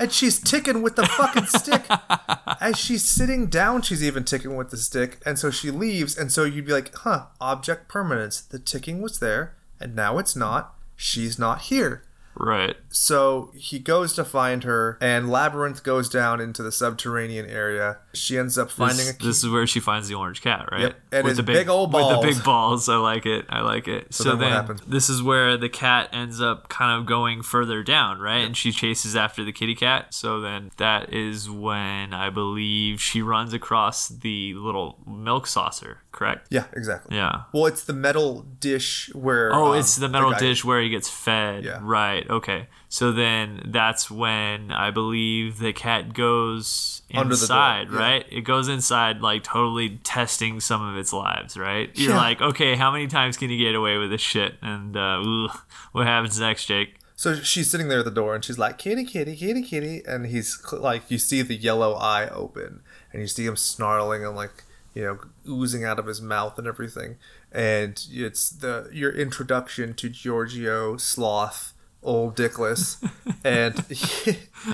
And she's ticking with the fucking stick. <laughs> As she's sitting down, she's even ticking with the stick. And so she leaves. And so you'd be like, huh, object permanence. The ticking was there, and now it's not. She's not here. Right. So he goes to find her, and Labyrinth goes down into the subterranean area. She ends up finding This, a key. this is where she finds the orange cat, right? Yep, and his the big old balls. With the big balls. I like it. I like it. So, then what then, happens? this is where the cat ends up kind of going further down, right? And she chases after the kitty cat. So then that is when I believe she runs across the little milk saucer, correct? yeah, exactly. Yeah. Well, it's the metal dish where. Oh, um, it's the metal guy- dish where he gets fed. Yeah. Right. Okay. So then that's when I believe the cat goes the inside, yeah. right? It goes inside, like totally testing some of its lives, right? You're Yeah. like, okay, how many times can you get away with this shit? And uh, ugh, what happens next, Jake? So she's sitting there at the door and she's like, kitty, kitty, kitty, kitty. And he's like, you see the yellow eye open and you see him snarling and like, you know, oozing out of his mouth and everything. And it's the your introduction to Giorgio Sloth, Old Dickless. <laughs> and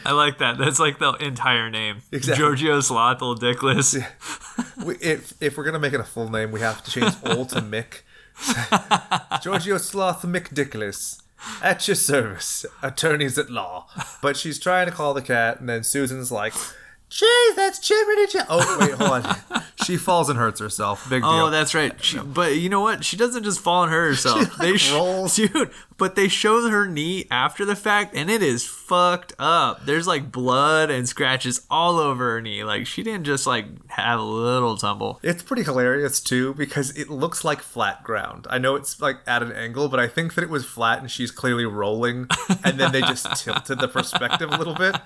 I like that. That's like the entire name. Exactly. Giorgio Sloth, old Dickless. we, if, if we're going to make it a full name, we have to change Old to Mick. <laughs> Giorgio Sloth Mick Dickless At your service, attorneys at law. But she's trying to call the cat, and then Susan's like, Jeez, that's Jiminy Jim. Oh, wait, hold on. <laughs> she falls and hurts herself. Big oh, deal. Oh, that's right. She, but you know what? She doesn't just fall on her <laughs> herself. they sh- rolls. <laughs> dude. But they show her knee after the fact, and it is fucked up. There's like blood and scratches all over her knee. Like she didn't just like have a little tumble. It's pretty hilarious too because it looks like flat ground. I know it's like at an angle, but I think that it was flat and she's clearly rolling, and then they just <laughs> tilted the perspective a little bit.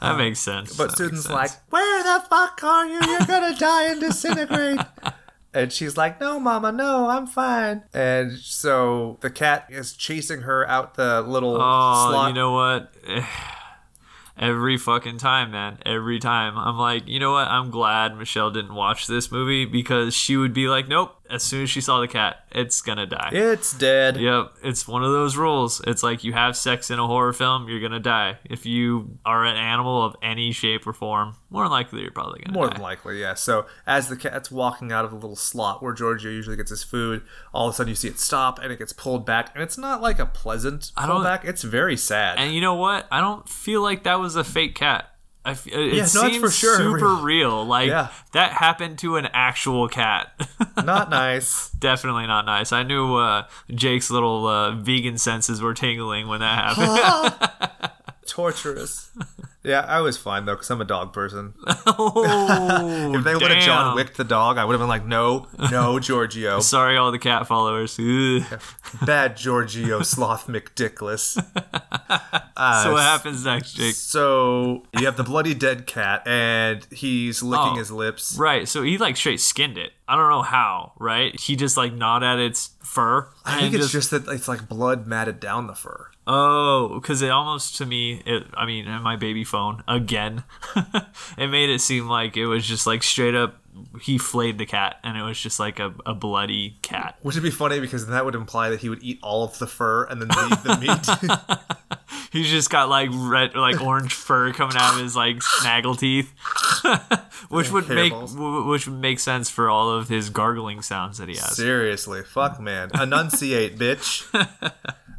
That makes sense. But That Susan's like, "Where the fuck are you? You're gonna die and disintegrate." <laughs> And she's like, "No, Mama, no, I'm fine." And so the cat is chasing her out the little Oh, slot. you know what? <sighs> Every fucking time, man. Every time. I'm like, you know what? I'm glad Michelle didn't watch this movie because she would be like, nope. As soon as she saw the cat, it's gonna die. it's dead. Yep, it's one of those rules. It's like you have sex in a horror film, you're gonna die. If you are an animal of any shape or form, more than likely you're probably gonna die. More die. than likely, yeah. So as the cat's walking out of the little slot where Giorgio usually gets his food, all of a sudden you see it stop and it gets pulled back, and it's not like a pleasant pullback. It's very sad. And you know what? I don't feel like that was a fake cat. I f- it Yeah, no, seems for sure super real. real. Like Yeah. that happened to an actual cat. <laughs> not nice. Definitely not nice. I knew uh, Jake's little uh, vegan senses were tingling when that happened. <laughs> <laughs> Torturous. <laughs> Yeah, I was fine though, because I'm a dog person. <laughs> oh, If they would have John. Wicked the dog, I would have been like, no, no, <laughs> Giorgio. Sorry, all the cat followers. Ugh. Bad Giorgio Sloth McDickless. so what uh, happens next, Jake? So you have the bloody dead cat, and he's licking Oh. his lips. Right, so he like straight skinned it. I don't know how, right? He just like gnawed at its fur. I think it's just that it's like blood matted down the fur. Oh, because it almost to me, it, I mean, in my baby phone again, <laughs> it made it seem like it was just like straight up. He flayed the cat, and it was just like a, a bloody cat. Which would be funny because that would imply that he would eat all of the fur and then leave the meat. <laughs> He's just got like red, like orange fur coming out of his like snaggle teeth, <laughs> which would make w- which would make sense for all of his gargling sounds that he has. Seriously, fuck man, enunciate, bitch.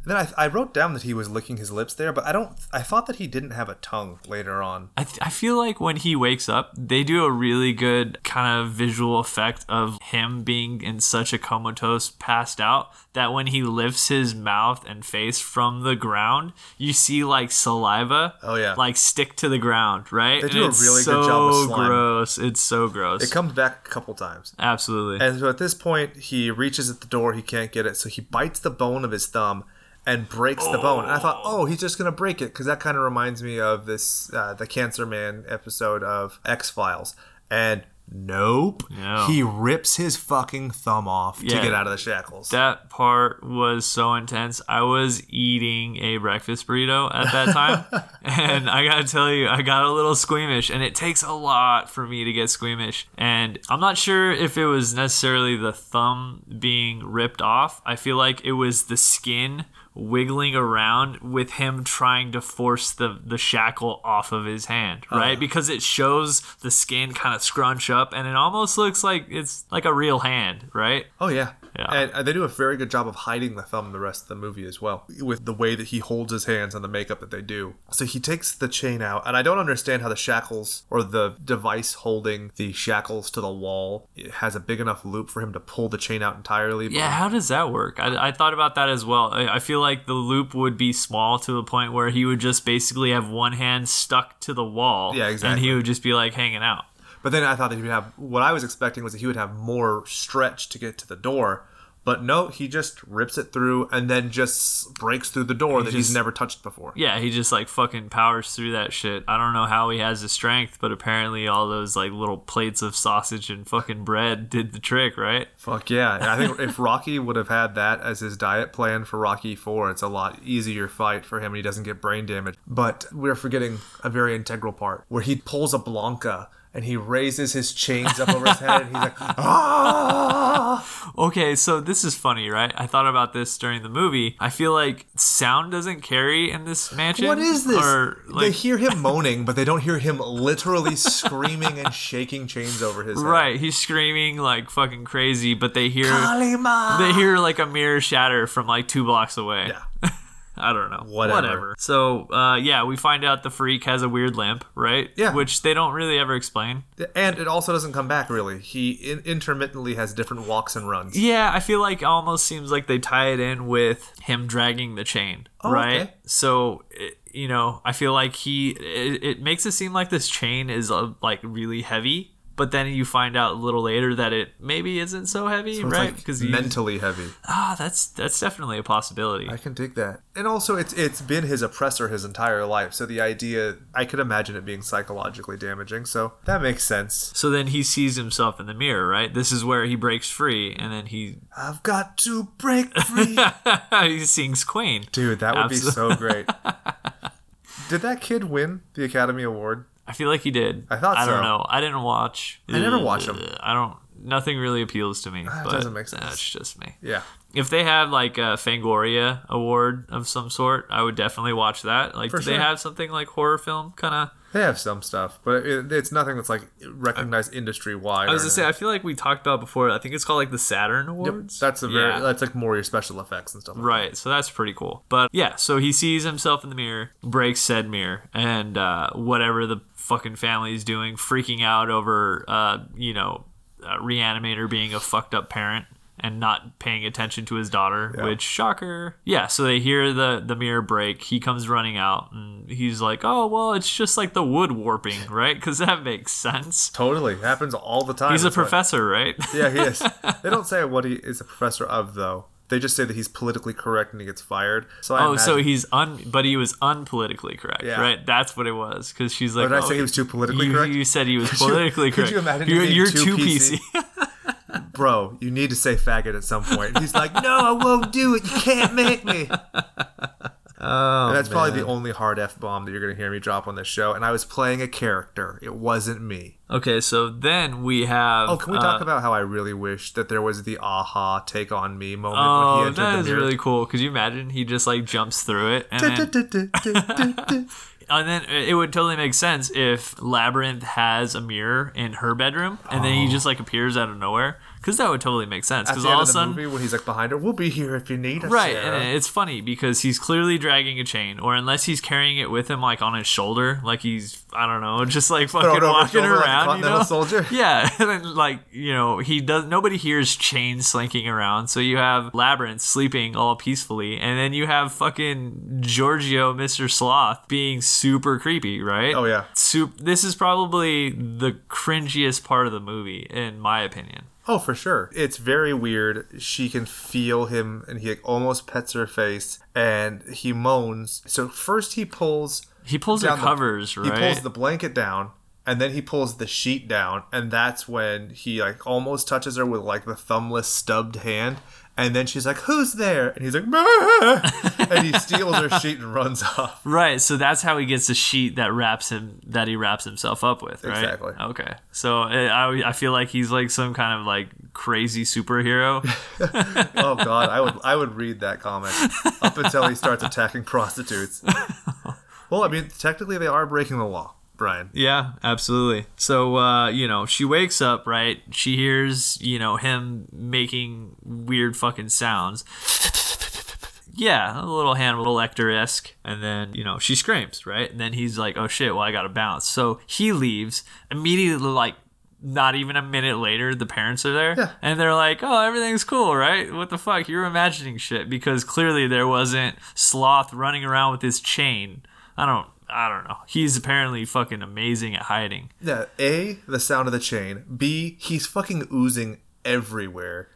And then I, I wrote down that he was licking his lips there, but I don't. I thought that he didn't have a tongue later on. I, th- I feel like when he wakes up, they do a really good kind of visual effect of him being in such a comatose, passed out, that when he lifts his mouth and face from the ground, you see like saliva, Oh, yeah. like stick to the ground, right? They And do a it's really so good job with slime. gross. It's so gross. It comes back a couple times. Absolutely. And so at this point, he reaches at the door. He can't get it, so he bites the bone of his thumb and breaks the bone. And I thought, oh, he's just gonna break it because that kind of reminds me of this uh, the Cancer Man episode of X Files. And nope, No. he rips his fucking thumb off to get out of the shackles. That part was so intense. I was eating a breakfast burrito at that time. <laughs> and I gotta tell you, I got a little squeamish. And it takes a lot for me to get squeamish. And I'm not sure if it was necessarily the thumb being ripped off. I feel like it was the skin wiggling around with him trying to force the, the shackle off of his hand, oh, right? Because it shows the skin kind of scrunch up and it almost looks like it's like a real hand, right? Oh yeah. Yeah. And uh, they do a very good job of hiding the thumb the rest of the movie as well, with the way that he holds his hands and the makeup that they do. So he takes the chain out, and I don't understand how the shackles or the device holding the shackles to the wall has a big enough loop for him to pull the chain out entirely. Yeah, how does that work? I, I thought about that as well. I, I feel like the loop would be small to the point where he would just basically have one hand stuck to the wall. Yeah, exactly. And he would just be like hanging out. But then I thought that he would have what I was expecting was that he would have more stretch to get to the door. But no, he just rips it through and then just breaks through the door that he's never touched before. Yeah, he just like fucking powers through that shit. I don't know how he has the strength, but apparently all those like little plates of sausage and fucking bread did the trick, right? Fuck yeah. I think if <laughs> Rocky would have had that as his diet plan for Rocky 4, it's a lot easier fight for him and he doesn't get brain damage. But we're forgetting a very integral part where he pulls a Blanka and he raises his chains up over his head and he's like, ah! Okay, so this is funny, right? I thought about this during the movie. I feel like sound doesn't carry in this mansion. What is this? Or they like hear him <laughs> moaning, but they don't hear him literally screaming and shaking chains over his head. Right, he's screaming like fucking crazy, but they hear Kalima! they hear like a mirror shatter from like two blocks away. Yeah. <laughs> I don't know. Whatever. So, uh, yeah, we find out the freak has a weird limp, right? Yeah. Which they don't really ever explain. And it also doesn't come back really. He in- intermittently has different walks and runs. Yeah, I feel like it almost seems like they tie it in with him dragging the chain, Oh, right? okay. So, it, you know, I feel like he it, it makes it seem like this chain is uh, like really heavy, but then you find out a little later that it maybe isn't so heavy, It's right? like Because mentally heavy. ah, that's that's definitely a possibility. I can dig that. And also it's it's been his oppressor his entire life. So the idea I could imagine it being psychologically damaging. So that makes sense. So then he sees himself in the mirror, right? This is where he breaks free, and then he I've got to break free. <laughs> he sings Queen. Dude, that would be so great. <laughs> Did that kid win the Academy Award? I feel like he did. I thought I don't so. know. I didn't watch. I never watch 'em. Uh, I don't. Nothing really appeals to me. Ah, but doesn't make sense. That's just me. Yeah. If they have like a Fangoria award of some sort, I would definitely watch that. Like, For do they have something like horror film kind of? They have some stuff, but it, it's nothing that's like recognized industry wide. I was gonna say. I feel like we talked about before. I think it's called like the Saturn Awards. that's a very Yeah. that's like more your special effects and stuff. Like Right, so that's pretty cool. But yeah, so he sees himself in the mirror, breaks said mirror, and uh, whatever the fucking family's doing, freaking out over, uh, you know, uh, Reanimator being a fucked up parent and not paying attention to his daughter, Yeah. which shocker. Yeah, so they hear the the mirror break. He comes running out, and he's like, "Oh well, it's just like the wood warping, <laughs> right? Because that makes sense." Totally happens all the time. He's a professor, right? <laughs> Yeah, he is. <laughs> they don't say what he is a professor of though. They just say that he's politically correct and he gets fired. So I Oh, so he's un, but he was unpolitically correct, Yeah. right? That's what it was. Because she's like, Or did I oh, say he oh, was too politically you, correct? You said he was Could you- politically could correct. you imagine You're, you're too too PC? PC. Bro, you need to say faggot at some point. And he's like, no, I won't do it. You can't make me. oh, And that's probably the only hard f bomb that you're gonna hear me drop on this show. And I was playing a character. It wasn't me. Okay, so then we have. Oh, can we talk uh, about how I really wish that there was the aha take on me moment when Oh, he entered that the is mirror? really cool. Could you imagine he just like jumps through it and then <laughs> And then it would totally make sense if Labyrinth has a mirror in her bedroom, and then he oh. just like appears out of nowhere. Because that would totally make sense. Because all of a the sudden, movie, when he's like behind her, we'll be here if you need us. Right, Sarah." and it's funny because he's clearly dragging a chain, or unless he's carrying it with him, like on his shoulder, like he's I don't know, <laughs> just like fucking walking shoulder like a around, you know? soldier? <laughs> Yeah, <laughs> and then like you know he does. Nobody hears chains slinking around, so you have Labyrinth sleeping all peacefully, and then you have fucking Giorgio, Mister Sloth, being super creepy, right? Oh, yeah. Soup. This is probably the cringiest part of the movie, in my opinion. Oh, for sure. It's very weird. She can feel him, and he like, almost pets her face, and he moans. So first he pulls He pulls the covers, He right? He pulls the blanket down, and then he pulls the sheet down, and that's when he like almost touches her with like the thumbless stubbed hand. And then she's like, "Who's there?" And he's like, "Meh." and he <laughs> steals her sheet and runs off. Right, so that's how he gets the sheet that wraps him that he wraps himself up with, right? Exactly. Okay, so uh, I, I feel like he's like some kind of like crazy superhero. <laughs> Oh God, I would I would read that comic up until he starts attacking prostitutes. <laughs> Well, I mean, technically they are breaking the law, Brian. yeah, absolutely. So uh, you know, she wakes up, right? She hears you know him making weird fucking sounds. Yeah, a little Hannibal Lecter esque, and then you know she screams, right? And then he's like, "Oh shit! Well, I gotta bounce." So he leaves immediately, like not even a minute later, the parents are there, Yeah. and they're like, "Oh, everything's cool, right? What the fuck? You're imagining shit because clearly there wasn't sloth running around with his chain. I don't, I don't know. He's apparently fucking amazing at hiding. Yeah, A, the sound of the chain. B, he's fucking oozing everywhere.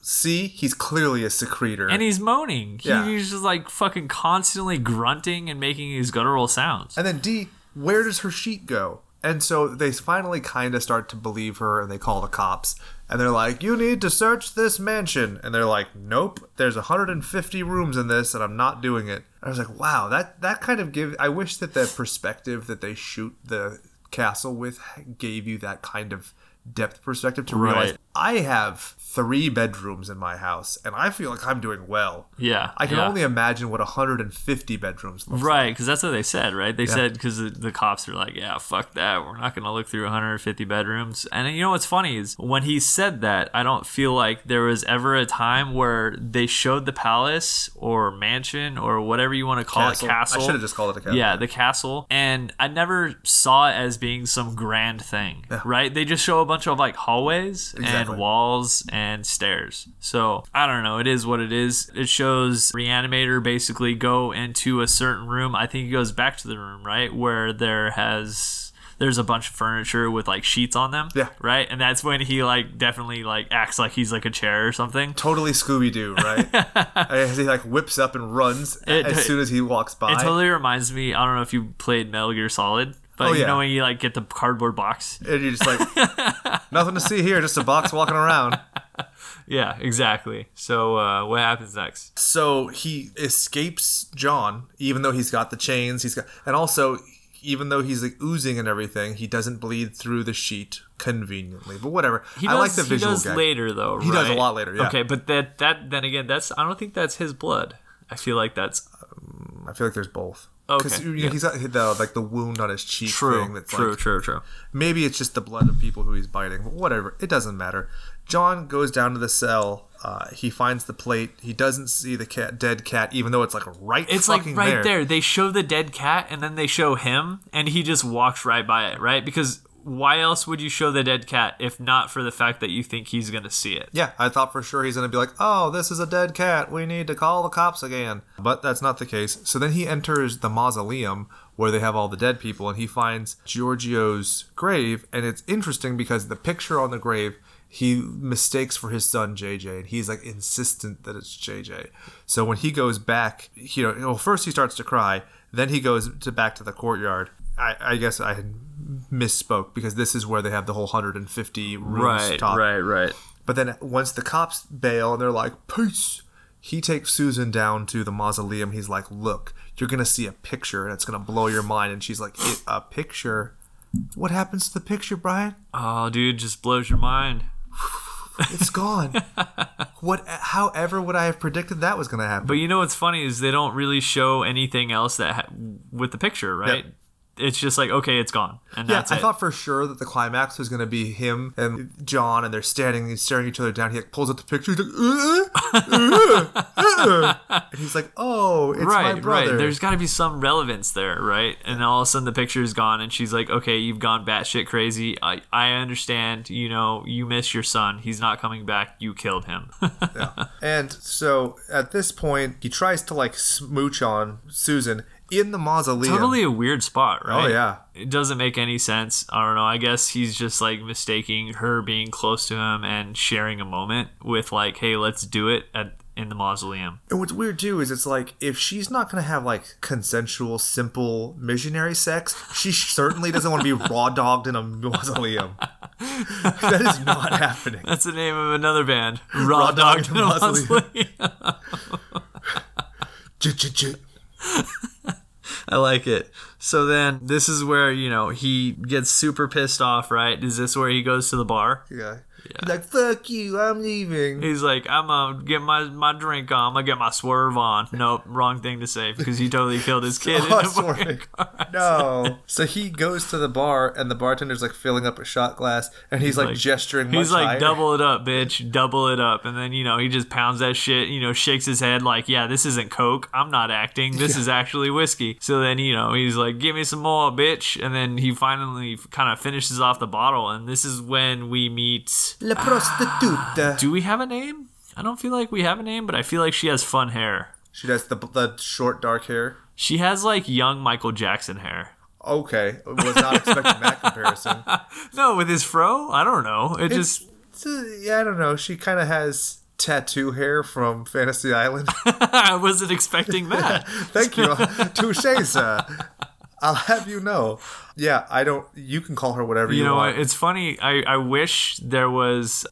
C, he's clearly a secretor. And he's moaning. Yeah. He's just like fucking constantly grunting and making these guttural sounds. And then D, where does her sheet go? And so they finally kind of start to believe her and they call the cops. And they're like, you need to search this mansion. And they're like, nope, there's 150 rooms in this and I'm not doing it. And I was like, wow, that, that kind of gives. I wish that the perspective that they shoot the castle with gave you that kind of depth perspective to realize Right. I have three bedrooms in my house and I feel like I'm doing well. Yeah. I can yeah. only imagine what 150 bedrooms looks. Right, because that's what they said, right? They said because the, the cops are like, yeah, fuck that. We're not going to look through 150 bedrooms. And you know what's funny is when he said that, I don't feel like there was ever a time where they showed the palace or mansion or whatever you want to call Castle. it, castle. I should have just called it a castle. Yeah, the castle. And I never saw it as being some grand thing, right? They just show a bunch of like hallways Exactly. and walls and stairs. So I don't know. It is what it is. It shows Reanimator basically go into a certain room. I think he goes back to the room, right? Where there has. There's a bunch of furniture with like sheets on them. Yeah. Right? And that's when he like definitely like acts like he's like a chair or something. totally Scooby Doo, right? <laughs> As he like whips up and runs It- as soon as he walks by. It totally reminds me. I don't know if you played Metal Gear Solid, but Oh, you yeah. know when you like get the cardboard box. and you're just like, <laughs> nothing to see here, just a box walking around. <laughs> Yeah, exactly. So uh, what happens next? So he escapes John, even though he's got the chains. He's got, and also, even though he's like oozing and everything, he doesn't bleed through the sheet conveniently. But whatever. He I like the visual He does gag. later though. He does a lot later, yeah. Okay, but that that then again, that's I don't think that's his blood. I feel like that's I feel like there's both. Okay, Because you know, yeah. he's got the like the wound on his cheek true. thing. That's true, like, true, true. Maybe it's just the blood of people who he's biting. But whatever. It doesn't matter. John goes down to the cell. Uh, he finds the plate. He doesn't see the cat, dead cat, even though it's like right. It's like right there. there. They show the dead cat and then they show him and he just walks right by it, right? Because why else would you show the dead cat if not for the fact that you think he's gonna see it? Yeah, I thought for sure he's gonna be like, "Oh, this is a dead cat. We need to call the cops again." But that's not the case. So then he enters the mausoleum where they have all the dead people, and he finds Giorgio's grave. And it's interesting because the picture on the grave he mistakes for his son JJ, and he's like insistent that it's JJ. So when he goes back, you know, well, first he starts to cry, then he goes to back to the courtyard. I, I guess I had misspoke because this is where they have the whole 150 rooms Right, top. right, right. But then once the cops bail and they're like, peace, he takes Susan down to the mausoleum. He's like, look, you're going to see a picture and it's going to blow your mind. And she's like, it, a picture? What happens to the picture, Brian? Oh, dude, just blows your mind. It's gone. what? However, would I have predicted that was going to happen? But you know what's funny is they don't really show anything else that ha- with the picture, right? It's just like okay, it's gone, and Yeah, that's I it. thought for sure that the climax was going to be him and John, and they're standing and staring each other down. He like pulls up the picture. He's like, uh, uh, uh. <laughs> and he's like, "Oh, it's my right, brother." right. There's got to be some relevance there, right? And all of a sudden the picture is gone, and she's like, "Okay, you've gone batshit crazy. I, I understand. You know, you miss your son. He's not coming back. You killed him." <laughs> yeah. And so at this point, he tries to like smooch on Susan in the mausoleum. totally a weird spot, oh, right? Oh yeah. It doesn't make any sense. I don't know. I guess he's just like mistaking her being close to him and sharing a moment with like, "Hey, let's do it at in the mausoleum." And what's weird too is it's like if she's not gonna have like consensual, simple missionary sex, she certainly doesn't want to be <laughs> raw dogged in a mausoleum. <laughs> that is not happening. That's the name of another band. Raw, Raw Dog Dog in the Mausoleum. Mausoleum. <laughs> I like it. So then this is where, you know, he gets super pissed off, right? Is this where he goes to the bar? Yeah. He's like, fuck you, I'm leaving. He's like, I'm gonna get my, my drink on. I'm gonna get my swerve on. Nope, wrong thing to say because he totally killed his <laughs> kid. in Oh, a. No. <laughs> So he goes to the bar and the bartender's like filling up a shot glass and he's, like, like- gesturing He's much like, higher. double it up, bitch, double it up. And then, you know, he just pounds that shit, you know, shakes his head like, yeah, this isn't Coke. I'm not acting. This is actually whiskey. So then, you know, he's like, give me some more, bitch. And then he finally kind of finishes off the bottle. And this is when we meet. La prostituta. Do we have a name? I don't feel like we have a name, but I feel like she has fun hair. She has the, the short dark hair. She has like young Michael Jackson hair. Okay. Was not expecting that comparison. <laughs> No, with his fro? I don't know. It just. So, uh, yeah, I don't know. She kind of has tattoo hair from Fantasy Island. <laughs> I wasn't expecting that. <laughs> Thank you. Touche, sir. I'll have you know. Yeah, I don't. You can call her whatever you, want. you know want. what? It's funny. I, I wish there was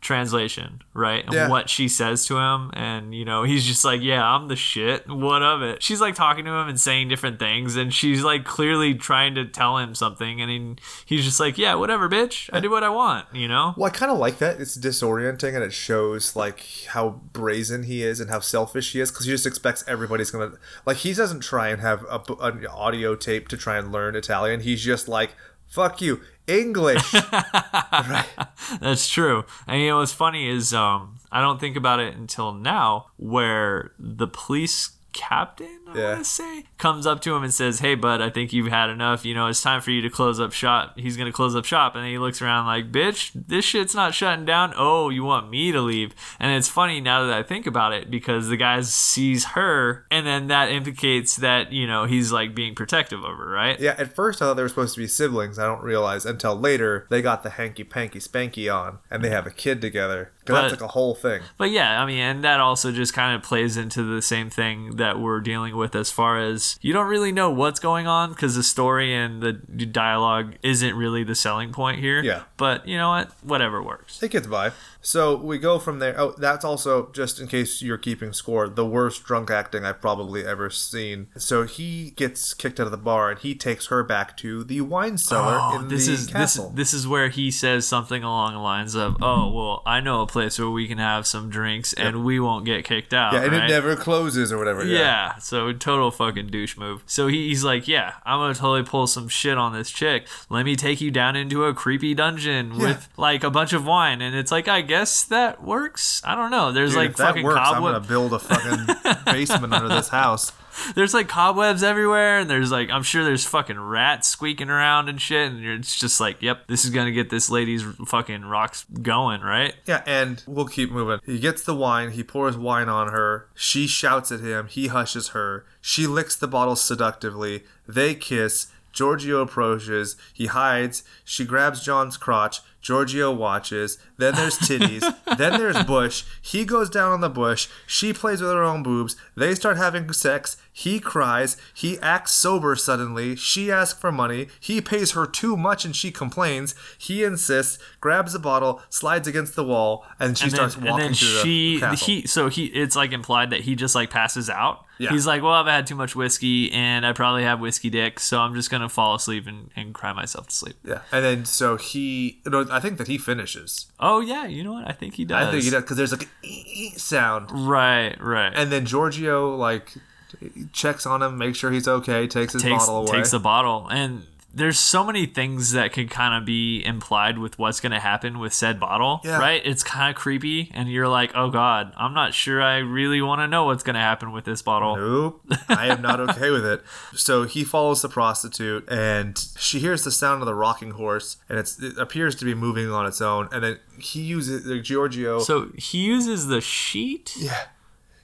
translation, right? And Yeah. what she says to him. And, you know, he's just like, yeah, I'm the shit. What of it? She's like talking to him and saying different things. And she's like clearly trying to tell him something. And he, he's just like, yeah, whatever, bitch. I do what I want, you know? Well, I kind of like that. It's disorienting and it shows like how brazen he is and how selfish he is because he just expects everybody's gonna like he doesn't try and have a, an audio tape to try and learn Italian. He's just like, "Fuck you, English." right? <laughs> That's true. And you know what's funny is um I don't think about it until now where the police captain Yeah. want to say comes up to him and says, "Hey bud, I think you've had enough. You know, it's time for you to close up shop." He's going to close up shop and then he looks around like, "Bitch, this shit's not shutting down. Oh, you want me to leave?" And it's funny now that I think about it because the guy sees her and then that implicates that, you know, he's like being protective of her, right? Yeah. At first, I thought they were supposed to be siblings. I don't realize until later they got the hanky panky spanky on and they have a kid together. 'Cause that's But- like a whole thing. But yeah, I mean, and that also just kind of plays into the same thing that we're dealing with as far as you don't really know what's going on because the story and the dialogue isn't really the selling point here. Yeah. But you know what? Whatever works. It gets by. So we go from there. Oh, that's also just in case you're keeping score. The worst drunk acting I've probably ever seen. So he gets kicked out of the bar, and he takes her back to the wine cellar oh, in Oh, this the is castle. this this is where he says something along the lines of, "Oh, well, I know a place where we can have some drinks and we won't get kicked out." yeah, and right? it never closes or whatever. Yeah. yeah. so total fucking douche move. So he, he's like, yeah, I'm gonna totally pull some shit on this chick. Let me take you down into a creepy dungeon with like a bunch of wine, and it's like, I guess that works. I don't know. There's Dude, like if that fucking works, I'm gonna build a fucking <laughs> basement under this house. There's like cobwebs everywhere, and there's like I'm sure there's fucking rats squeaking around and shit, and it's just like, yep, this is gonna get this lady's fucking rocks going, right? Yeah, and we'll keep moving. He gets the wine, he pours wine on her. She shouts at him, he hushes her. She licks the bottle seductively. They kiss. Giorgio approaches. He hides. She grabs John's crotch. Giorgio watches. Then there's titties. <laughs> then there's Bush. He goes down on the bush. She plays with her own boobs. They start having sex. He cries. He acts sober suddenly. She asks for money. He pays her too much and she complains. He insists, grabs a bottle, slides against the wall, and she and starts then, walking and then through she the castle. he so he it's like implied that he just like passes out Yeah. he's like well i've had too much whiskey and i probably have whiskey dick so i'm just gonna fall asleep and, and cry myself to sleep yeah, and then so he, no, I think that he finishes. oh yeah you know what i think he does I think he does because there's like an sound, right right and then Giorgio like He checks on him, makes sure he's okay, takes his takes bottle away. takes the bottle and there's so many things that can kind of be implied with what's going to happen with said bottle, Yeah. right? It's kind of creepy, and you're like, oh god, I'm not sure I really want to know what's going to happen with this bottle. Nope, I am not okay with it. <laughs> So he follows the prostitute, and she hears the sound of the rocking horse, and it's, it appears to be moving on its own. And then he uses like, Giorgio. So he uses the sheet yeah,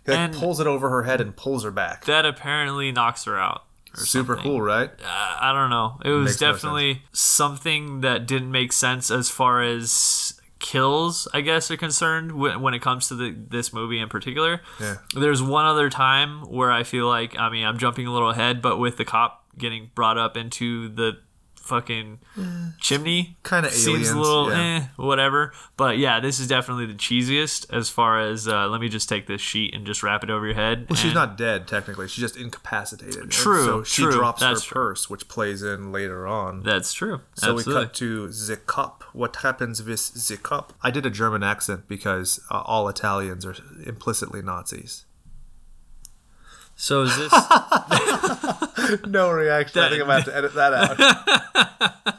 he like, and- pulls it over her head and pulls her back. that apparently knocks her out. Super something. cool, right? Uh, I don't know. It was Makes no definitely something that didn't make sense as far as kills, I guess, are concerned when, when it comes to the, this movie in particular. Yeah. There's one other time where I feel like, I mean, I'm jumping a little ahead, but with the cop getting brought up into the fucking chimney, Kinda seems aliens, a little yeah. eh, whatever. But yeah, this is definitely the cheesiest as far as uh, let me just take this sheet and just wrap it over your head. Well, she's not dead technically. She's just incapacitated. And True, So she true, drops her true. purse, which plays in later on. That's true. So Absolutely. we cut to the cup. What happens with the cup? I did a German accent because uh, all Italians are implicitly Nazis. So is this <laughs> no reaction. I think I'm gonna have to edit that out.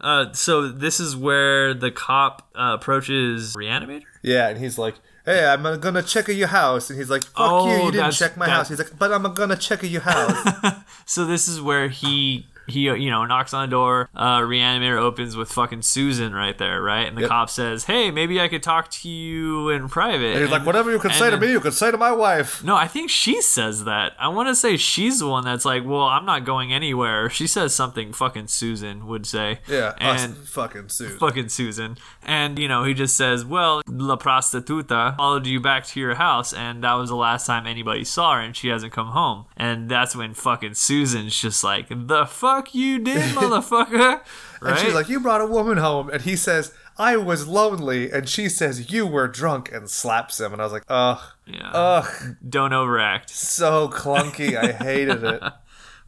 <laughs> uh, so this is where the cop uh, approaches Reanimator? yeah, and he's like, "Hey, I'm gonna check your house," and he's like, "Fuck Oh, you! You didn't check my that- house." He's like, "But I'm gonna check your house." <laughs> So this is where he he you know knocks on the door. Uh, Reanimator opens with fucking Susan right there, right? And the Yep. cop says, "Hey, maybe I could talk to you in private." and he's like, "Whatever you can and say to then- me, you can say to my wife." No, I think she says that. I want to say she's the one that's like, "Well, I'm not going anywhere." She says something fucking Susan would say. Yeah, and us fucking susan fucking Susan. And, you know, he just says, Well, La Prostituta followed you back to your house, and that was the last time anybody saw her, and she hasn't come home. And that's when fucking Susan's just like, The fuck you did, <laughs> motherfucker? Right? And she's like, "You brought a woman home," and he says, "I was lonely," and she says, "You were drunk," and slaps him. And I was like, "Ugh, Yeah. ugh, Don't overact. so clunky. I hated it." <laughs>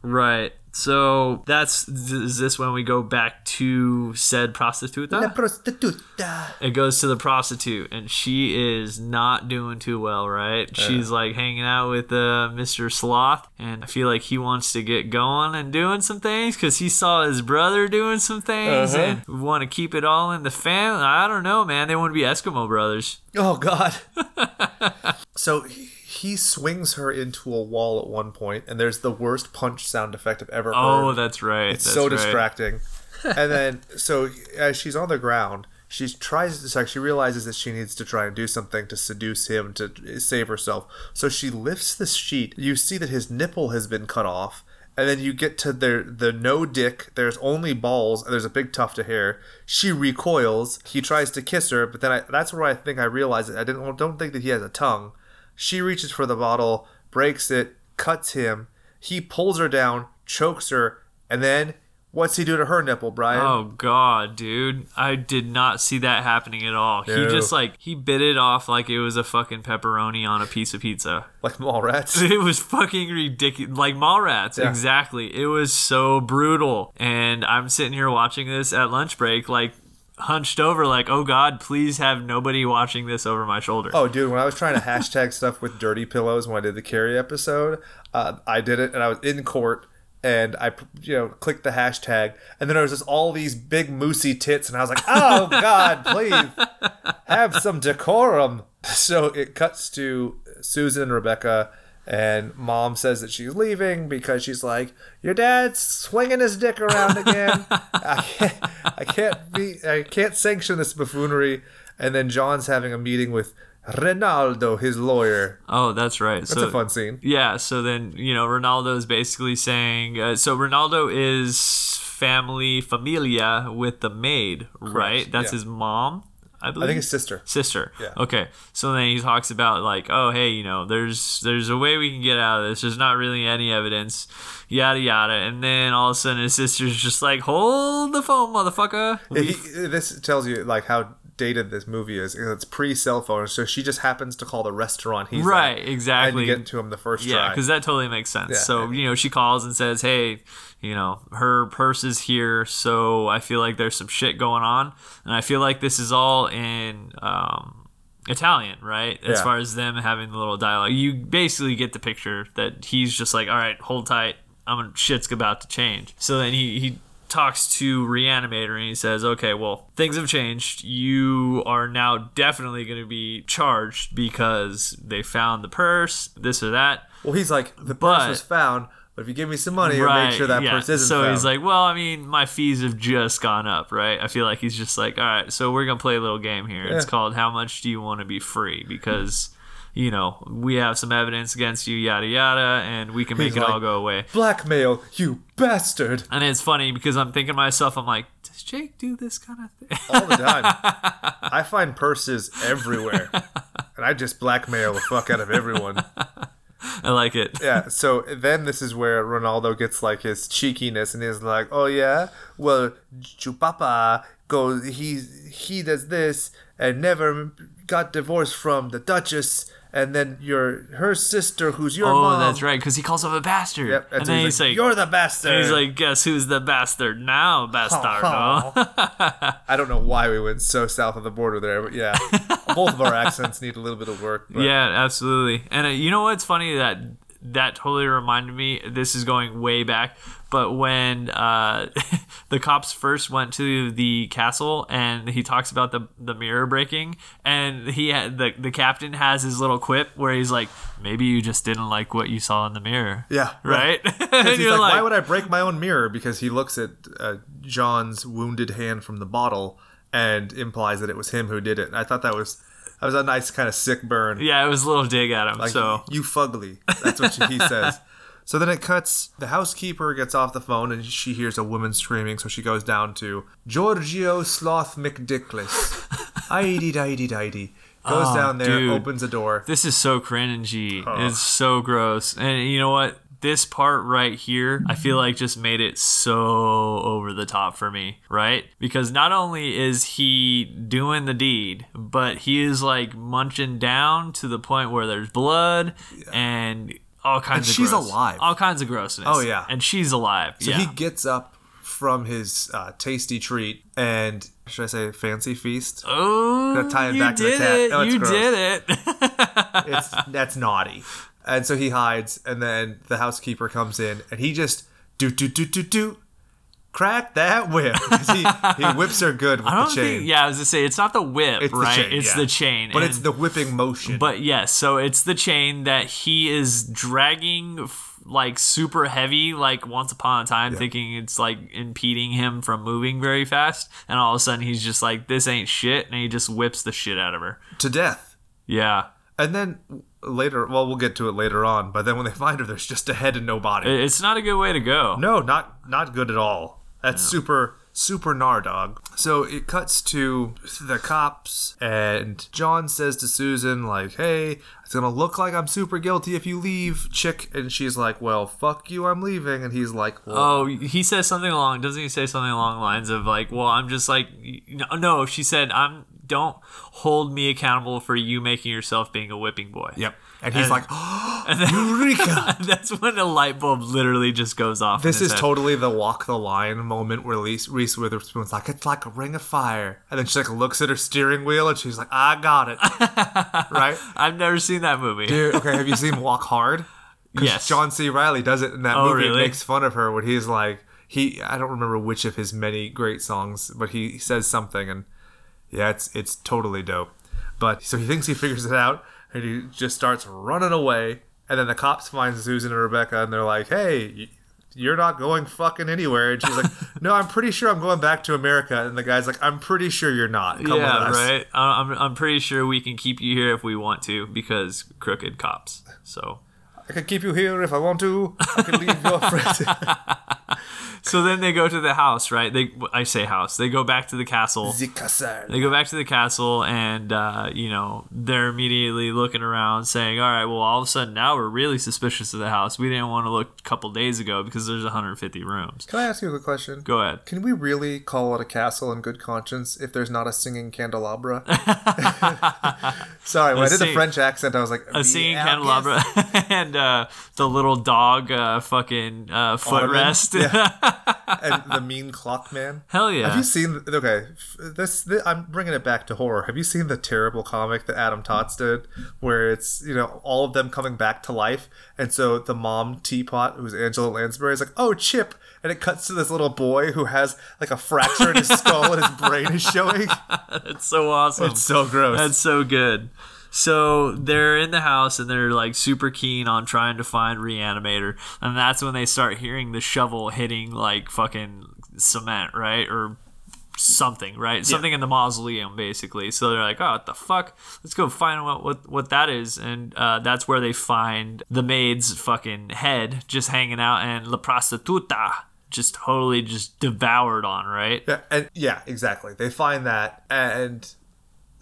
Right. So that's is this when we go back to said prostituta? prostituta. it goes to the prostitute and she is not doing too well right she's like hanging out with uh, mr sloth and i feel like he wants to get going and doing some things because he saw his brother doing some things Uh-huh. and want to keep it all in the family i don't know man they want to be eskimo brothers Oh God. <laughs> so he swings her into a wall at one point, and there's the worst punch sound effect I've ever oh, heard. oh that's right It's that's so right. distracting. <laughs> and then, so as she's on the ground, she tries to, like, she realizes that she needs to try and do something to seduce him to save herself. So she lifts the sheet. You see that his nipple has been cut off. And then you get to the the no dick. There's only balls. And there's a big tuft of hair. She recoils. He tries to kiss her, but then I, that's where I think I realize it. I didn't don't think that he has a tongue. She reaches for the bottle, breaks it, cuts him. He pulls her down, chokes her, and then what's he do to her nipple, Brian? Oh god, dude. I did not see that happening at all. He just like he bit it off like it was a fucking pepperoni on a piece of pizza. Like Mallrats. <laughs> It was fucking ridiculous. Like Mallrats, Yeah. exactly. It was so brutal. And I'm sitting here watching this at lunch break, like hunched over, like, oh God, please have nobody watching this over my shoulder. Oh, dude, when I was trying to hashtag <laughs> stuff with dirty pillows when I did the Carrie episode, uh, I did it and I was in court and I, you know, clicked the hashtag and then there was just all these big moosey tits and I was like, oh <laughs> God, please have some decorum. <laughs> So it cuts to Susan and Rebecca and mom says that she's leaving because she's like, your dad's swinging his dick around again. <laughs> I can't, I can't be, I can't sanction this buffoonery. And then John's having a meeting with Ronaldo, his lawyer. Oh, that's right. That's so, a fun scene. Yeah, so then, you know, Ronaldo is basically saying uh, so Ronaldo is family familia with the maid, right? That's yeah. his mom, I believe. I think his sister. sister. Yeah. Okay. So then he talks about like, oh hey, you know, there's there's a way we can get out of this. There's not really any evidence, yada yada. And then all of a sudden his sister's just like, hold the phone, motherfucker. He, this tells you like how dated this movie is. It's pre cell phone, so she just happens to call the restaurant he's right, at, exactly. and get to him the first Yeah, because that totally makes sense. Yeah. So you know, she calls and says, "Hey, you know, her purse is here." So I feel like there's some shit going on, and I feel like this is all in um, Italian, right? As Yeah. far as them having the little dialogue, you basically get the picture that he's just like, "All right, hold tight, I'm shit's about to change." So then he he talks to Reanimator and he says, "Okay, well, things have changed. You are now definitely going to be charged because they found the purse, this or that." Well, he's like, the purse But- was found, but if you give me some money, I'll make sure that yeah. purse isn't so found. he's like, well, I mean, my fees have just gone up, right? I feel like he's just like, all right, so we're gonna play a little game here. It's Yeah. called How much do you want to be free? Because you know we have some evidence against you, yada yada, and we can make He's it all go away. blackmail, you bastard! And it's funny because I'm thinking to myself, I'm like, does Jake do this kind of thing? All the time. <laughs> I find purses everywhere, and I just blackmail the fuck out of everyone. I like it. Yeah. So then this is where Ronaldo gets like his cheekiness, and he's like, "Oh yeah, well, Chupapa goes, he he does this, and never got divorced from the Duchess." And then your her sister, who's your Oh, mom. that's right, because he calls him a bastard. Yep, and and then he's, he's like, like, "You're the bastard." he's like, guess who's the bastard now, <laughs> bastardo? <laughs> <laughs> I don't know why we went so south of the border there, but yeah, both of our accents need a little bit of work. But Yeah, absolutely. And uh, you know what's funny that that totally reminded me. This is going way back, but when uh, <laughs> the cops first went to the castle and he talks about the the mirror breaking, and he had, the the captain has his little quip where he's like, maybe you just didn't like what you saw in the mirror. yeah, Right? <laughs> and He's you're like, why would I break my own mirror? Because he looks at uh, John's wounded hand from the bottle and implies that it was him who did it. And I thought that was that was a nice kind of sick burn. yeah, it was a little dig at him. Like, so you fugly. That's what he says. <laughs> So then it cuts. The housekeeper gets off the phone and she hears a woman screaming. So she goes down to Giorgio Sloth McDickless. <laughs> Idey didey didey. Goes Oh, down there, dude. opens a door. This is so cringy. It's so gross. And you know what? This part right here, I feel like just made it so over the top for me, right? Because not only is he doing the deed, but he is like munching down to the point where there's blood and all kinds And of she's gross- alive. All kinds of grossness. Oh, yeah. And she's alive. So yeah. he gets up from his uh, tasty treat and should I say fancy feast? oh, tie it you back to the cat. it. Oh, you gross. did it. <laughs> It's that's naughty. And so he hides, and then the housekeeper comes in, and he just do do do do do crack that whip. <laughs> he he whips her good with I don't the chain. think, yeah, I was gonna say, it's not the whip, It's the right? chain, it's yeah. the chain. but and- it's the whipping motion. But yes, so it's the chain that he is dragging like super heavy, like once upon a time, thinking it's like impeding him from moving very fast, and all of a sudden he's just like, "This ain't shit," and he just whips the shit out of her. to death. Yeah, And then later, well, we'll get to it later on. But then when they find her, there's just a head and no body. It's not a good way to go. No, not not good at all. That's super super gnar dog. So it cuts to the cops and John says to Susan like, "Hey, it's going to look like I'm super guilty if you leave, chick." And she's like, "Well, fuck you, I'm leaving." And he's like, well, Oh, he says something along. Doesn't he say something along the lines of like, "Well, I'm just like, no." no she said, "I'm don't hold me accountable for you making yourself being a whipping boy." "Yep." And he's And- like, <gasps> And then, "Eureka!" <laughs> that's when a light bulb literally just goes off. This is head. totally the walk the line moment where Reese, Reese Witherspoon's like, it's like a ring of fire. And then she like looks at her steering wheel and she's like, I got it. <laughs> right? I've never seen that movie. Dude, okay, have you seen Walk Hard? Yes. John C. Reilly does it in that Oh, movie and really? makes fun of her when he's like, he, I don't remember which of his many great songs, but he says something and yeah, it's, it's totally dope. But so he thinks he figures it out and he just starts running away. And then the cops find Susan and Rebecca and they're like, hey, you're not going fucking anywhere. And she's like, <laughs> no, I'm pretty sure I'm going back to America. And the guy's like, I'm pretty sure you're not. Come yeah, with us. right. I'm, I'm pretty sure we can keep you here if we want to because crooked cops. So I can keep you here if I want to. I can leave your friends. <laughs> so then they go to the house, right? They I say house. They go back to the castle. the castle. They go back to the castle and uh, you know they're immediately looking around, saying, "All right, well, all of a sudden now we're really suspicious of the house. We didn't want to look a couple days ago because there's 150 rooms." Can I ask you a quick question? Go ahead. Can we really call it a castle in good conscience if there's not a singing candelabra? <laughs> <laughs> Sorry, when I did the French accent, I was like a singing "Yeah, candelabra <laughs> and uh, the little dog uh, fucking uh, footrest. And the mean clock man. Hell yeah. Have you seen? Okay, f- this, I'm bringing it back to horror. Have you seen the terrible comic that Adam Tots did, where it's you know all of them coming back to life, and so the mom teapot, who's Angela Lansbury, is like, "Oh, Chip," and it cuts to this little boy who has like a fracture in his skull and his brain is showing. <laughs> It's so awesome. It's so gross. That's so good. So they're in the house and they're like super keen on trying to find Reanimator, and that's when they start hearing the shovel hitting like fucking cement, right? Or something, right? Something in the mausoleum, basically. So they're like, "Oh, what the fuck? Let's go find out what what that is." And uh, that's where they find the maid's fucking head just hanging out, and La Prostituta just totally just devoured on, right? yeah, and yeah, exactly. They find that, and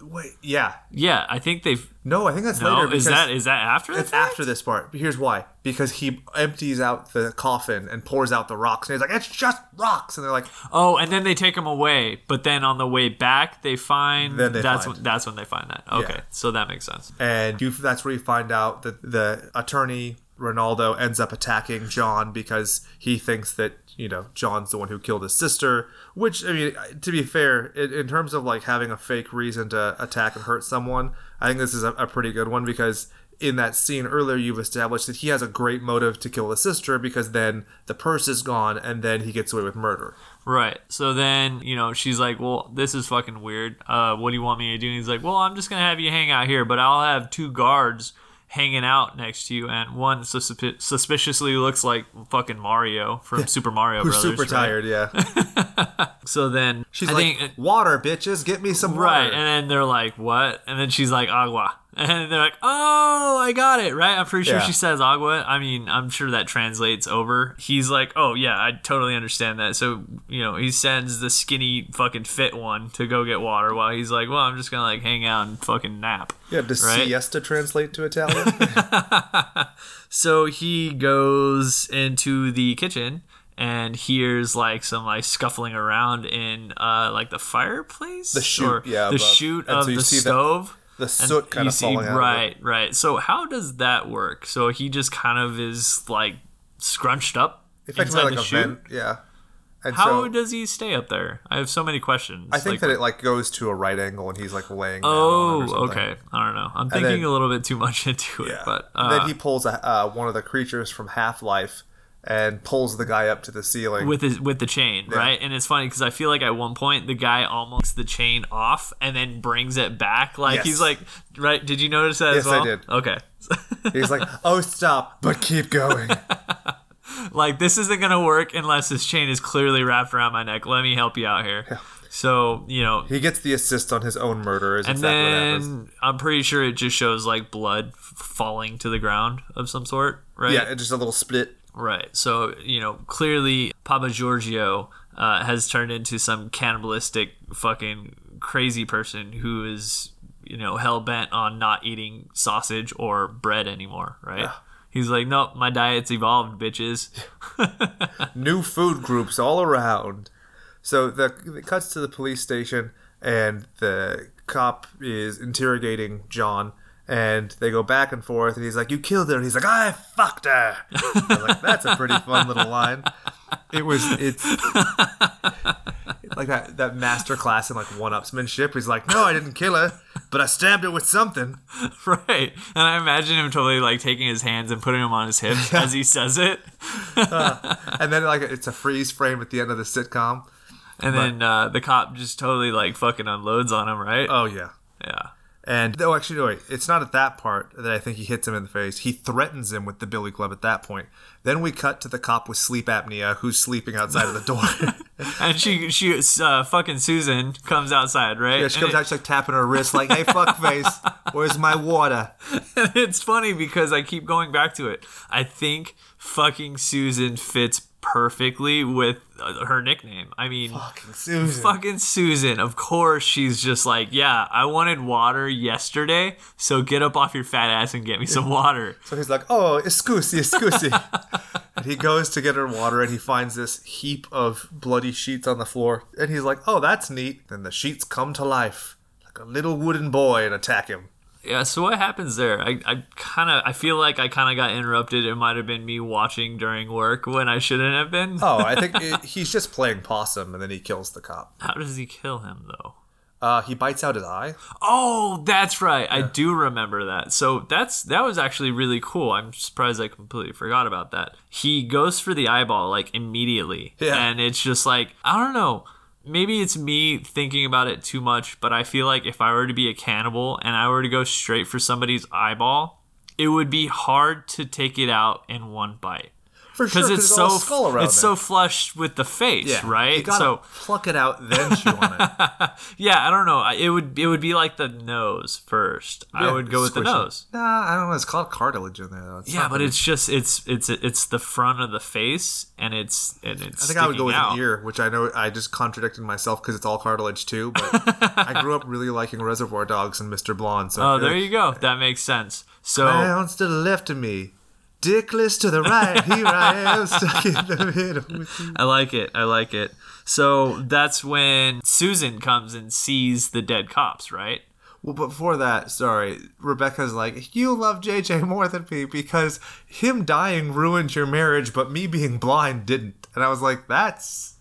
wait, yeah, Yeah, I think they've. no, I think that's No, later. is that is that after? It's fact? after this part. Here's why. Because he empties out the coffin and pours out the rocks, and he's like, "It's just rocks," and they're like, Oh, and then they take him away, but then on the way back they find Then they that's find. when that's when they find that. Okay, Yeah. so that makes sense. and you, that's where you find out that the attorney Ronaldo ends up attacking John because he thinks that you know John's the one who killed his sister. Which I mean, to be fair, in, in terms of like having a fake reason to attack and hurt someone, I think this is a, a pretty good one because. In that scene earlier, you've established that he has a great motive to kill the sister because then the purse is gone and then he gets away with murder. Right. So then you know she's like, "Well, this is fucking weird. Uh, what do you want me to do?" And he's like, "Well, I'm just gonna have you hang out here, but I'll have two guards." Hanging out next to you, and one suspi- suspiciously looks like fucking Mario from Super Mario Who's Brothers. super right? tired, yeah. <laughs> So then She's I like, think uh, water, bitches, get me some water. Right, and then they're like, "What?" And then she's like, "Agua," and they're like, "Oh, I got it." Right? I'm pretty sure Yeah. she says agua. I mean, I'm sure that translates over. He's like, "Oh yeah, I totally understand that." So you know, he sends the skinny fucking fit one to go get water, while he's like, "Well, I'm just gonna like hang out and fucking nap." yeah, does Right? siesta translate to Italian? <laughs> So he goes into the kitchen and hears like some like scuffling around in uh like the fireplace, The chute, yeah, the above. chute And of so the stove. The soot kind of see- out. Right, right. So how does that work? So he just kind of is like scrunched up. Effectively inside like the a chute. vent, yeah. And How so does he stay up there? I have so many questions. I think Like, that it like goes to a right angle and he's like laying. Oh, okay. I don't know. I'm And thinking then- a little bit too much <laughs> into it, Yeah. but uh, then he pulls a, uh, one of the creatures from Half Life and pulls the guy up to the ceiling. with his with the chain, right? And it's funny because I feel like at one point the guy almost the chain off and then brings it back. Like Yes. he's like, right? Did you notice that Yes, as I did. Okay. <laughs> he's like, "Oh, stop!" But keep going. <laughs> like this isn't gonna work unless this chain is clearly wrapped around my neck. Let me help you out here. Yeah. So you know, he gets the assist on his own murder. Is and exactly what then I'm pretty sure it just shows like blood falling to the ground of some sort, right? Yeah, just a little split. Right. So, you know, clearly Papa Giorgio uh, has turned into some cannibalistic fucking crazy person who is, you know, hell bent on not eating sausage or bread anymore, right? He's like, nope, my diet's evolved, bitches. <laughs> new food groups all around. So the it cuts to the police station, and the cop is interrogating John, and they go back and forth, and he's like, "You killed her," and he's like, "I fucked her." I like, "That's a pretty fun little line." It was it's like that that master class in like one-upsmanship. He's like, "No, I didn't kill her, but I stabbed her with something." <laughs> right. And I imagine him totally like taking his hands and putting them on his hips as he says it. <laughs> And then like it's a freeze frame at the end of the sitcom. And then uh, the cop just totally like fucking unloads on him, right? Oh yeah. yeah. And oh, actually, no, wait. It's not at that part that I think he hits him in the face. He threatens him with the billy club at that point. Then we cut to the cop with sleep apnea, who's sleeping outside of the door. <laughs> And she, she, uh, fucking Susan comes outside, right? yeah, she And comes out, she's like tapping her wrist, like, "Hey, fuckface, where's my water?" <laughs> it's funny because I keep going back to it. I think fucking Susan fits perfectly with uh, her nickname. I mean, Fucking Susan. fucking Susan. Of course, she's just like, yeah, I wanted water yesterday, so get up off your fat ass and get me some water. So he's like, "Oh, escusi, escusi," <laughs> and he goes to get her water, and he finds this heap of bloody sheets on the floor, and he's like, "Oh, that's neat." Then the sheets come to life, like a little wooden boy, and attack him. Yeah, so what happens there? I, I kind of I feel like I kind of got interrupted. It might have been me watching during work when I shouldn't have been. Oh, I think <laughs> it, he's just playing possum, and then he kills the cop. How does he kill him though? Uh, he bites out his eye. Oh, that's right. I do remember that. So that's that was actually really cool. I'm surprised I completely forgot about that. He goes for the eyeball like immediately. Yeah. And it's just like I don't know. Maybe it's me thinking about it too much, but I feel like if I were to be a cannibal and I were to go straight for somebody's eyeball, it would be hard to take it out in one bite. For sure, Because it's so a skull around it's there. so flushed with the face, yeah, right? So pluck it out, then chew on it. <laughs> yeah, I don't know. It would it would be like the nose first. I would go with the squish it. nose. Nah, I don't know. It's called cartilage in there. Though. Yeah, but really- it's just it's it's it's the front of the face and it's and it's. I think I would go with out. an ear, which I know I just contradicted myself because it's all cartilage too. But <laughs> I grew up really liking Reservoir Dogs and Mr. Blonde. So Oh, there you go. That makes sense. So Bounce to the left of me, dickless to the right. Here I am, stuck in the middle. I like it. I like it. So that's when Susan comes and sees the dead cops, right? Well, before that, sorry, Rebecca's like, you love JJ more than me because him dying ruined your marriage, but me being blind didn't. And I was like, that's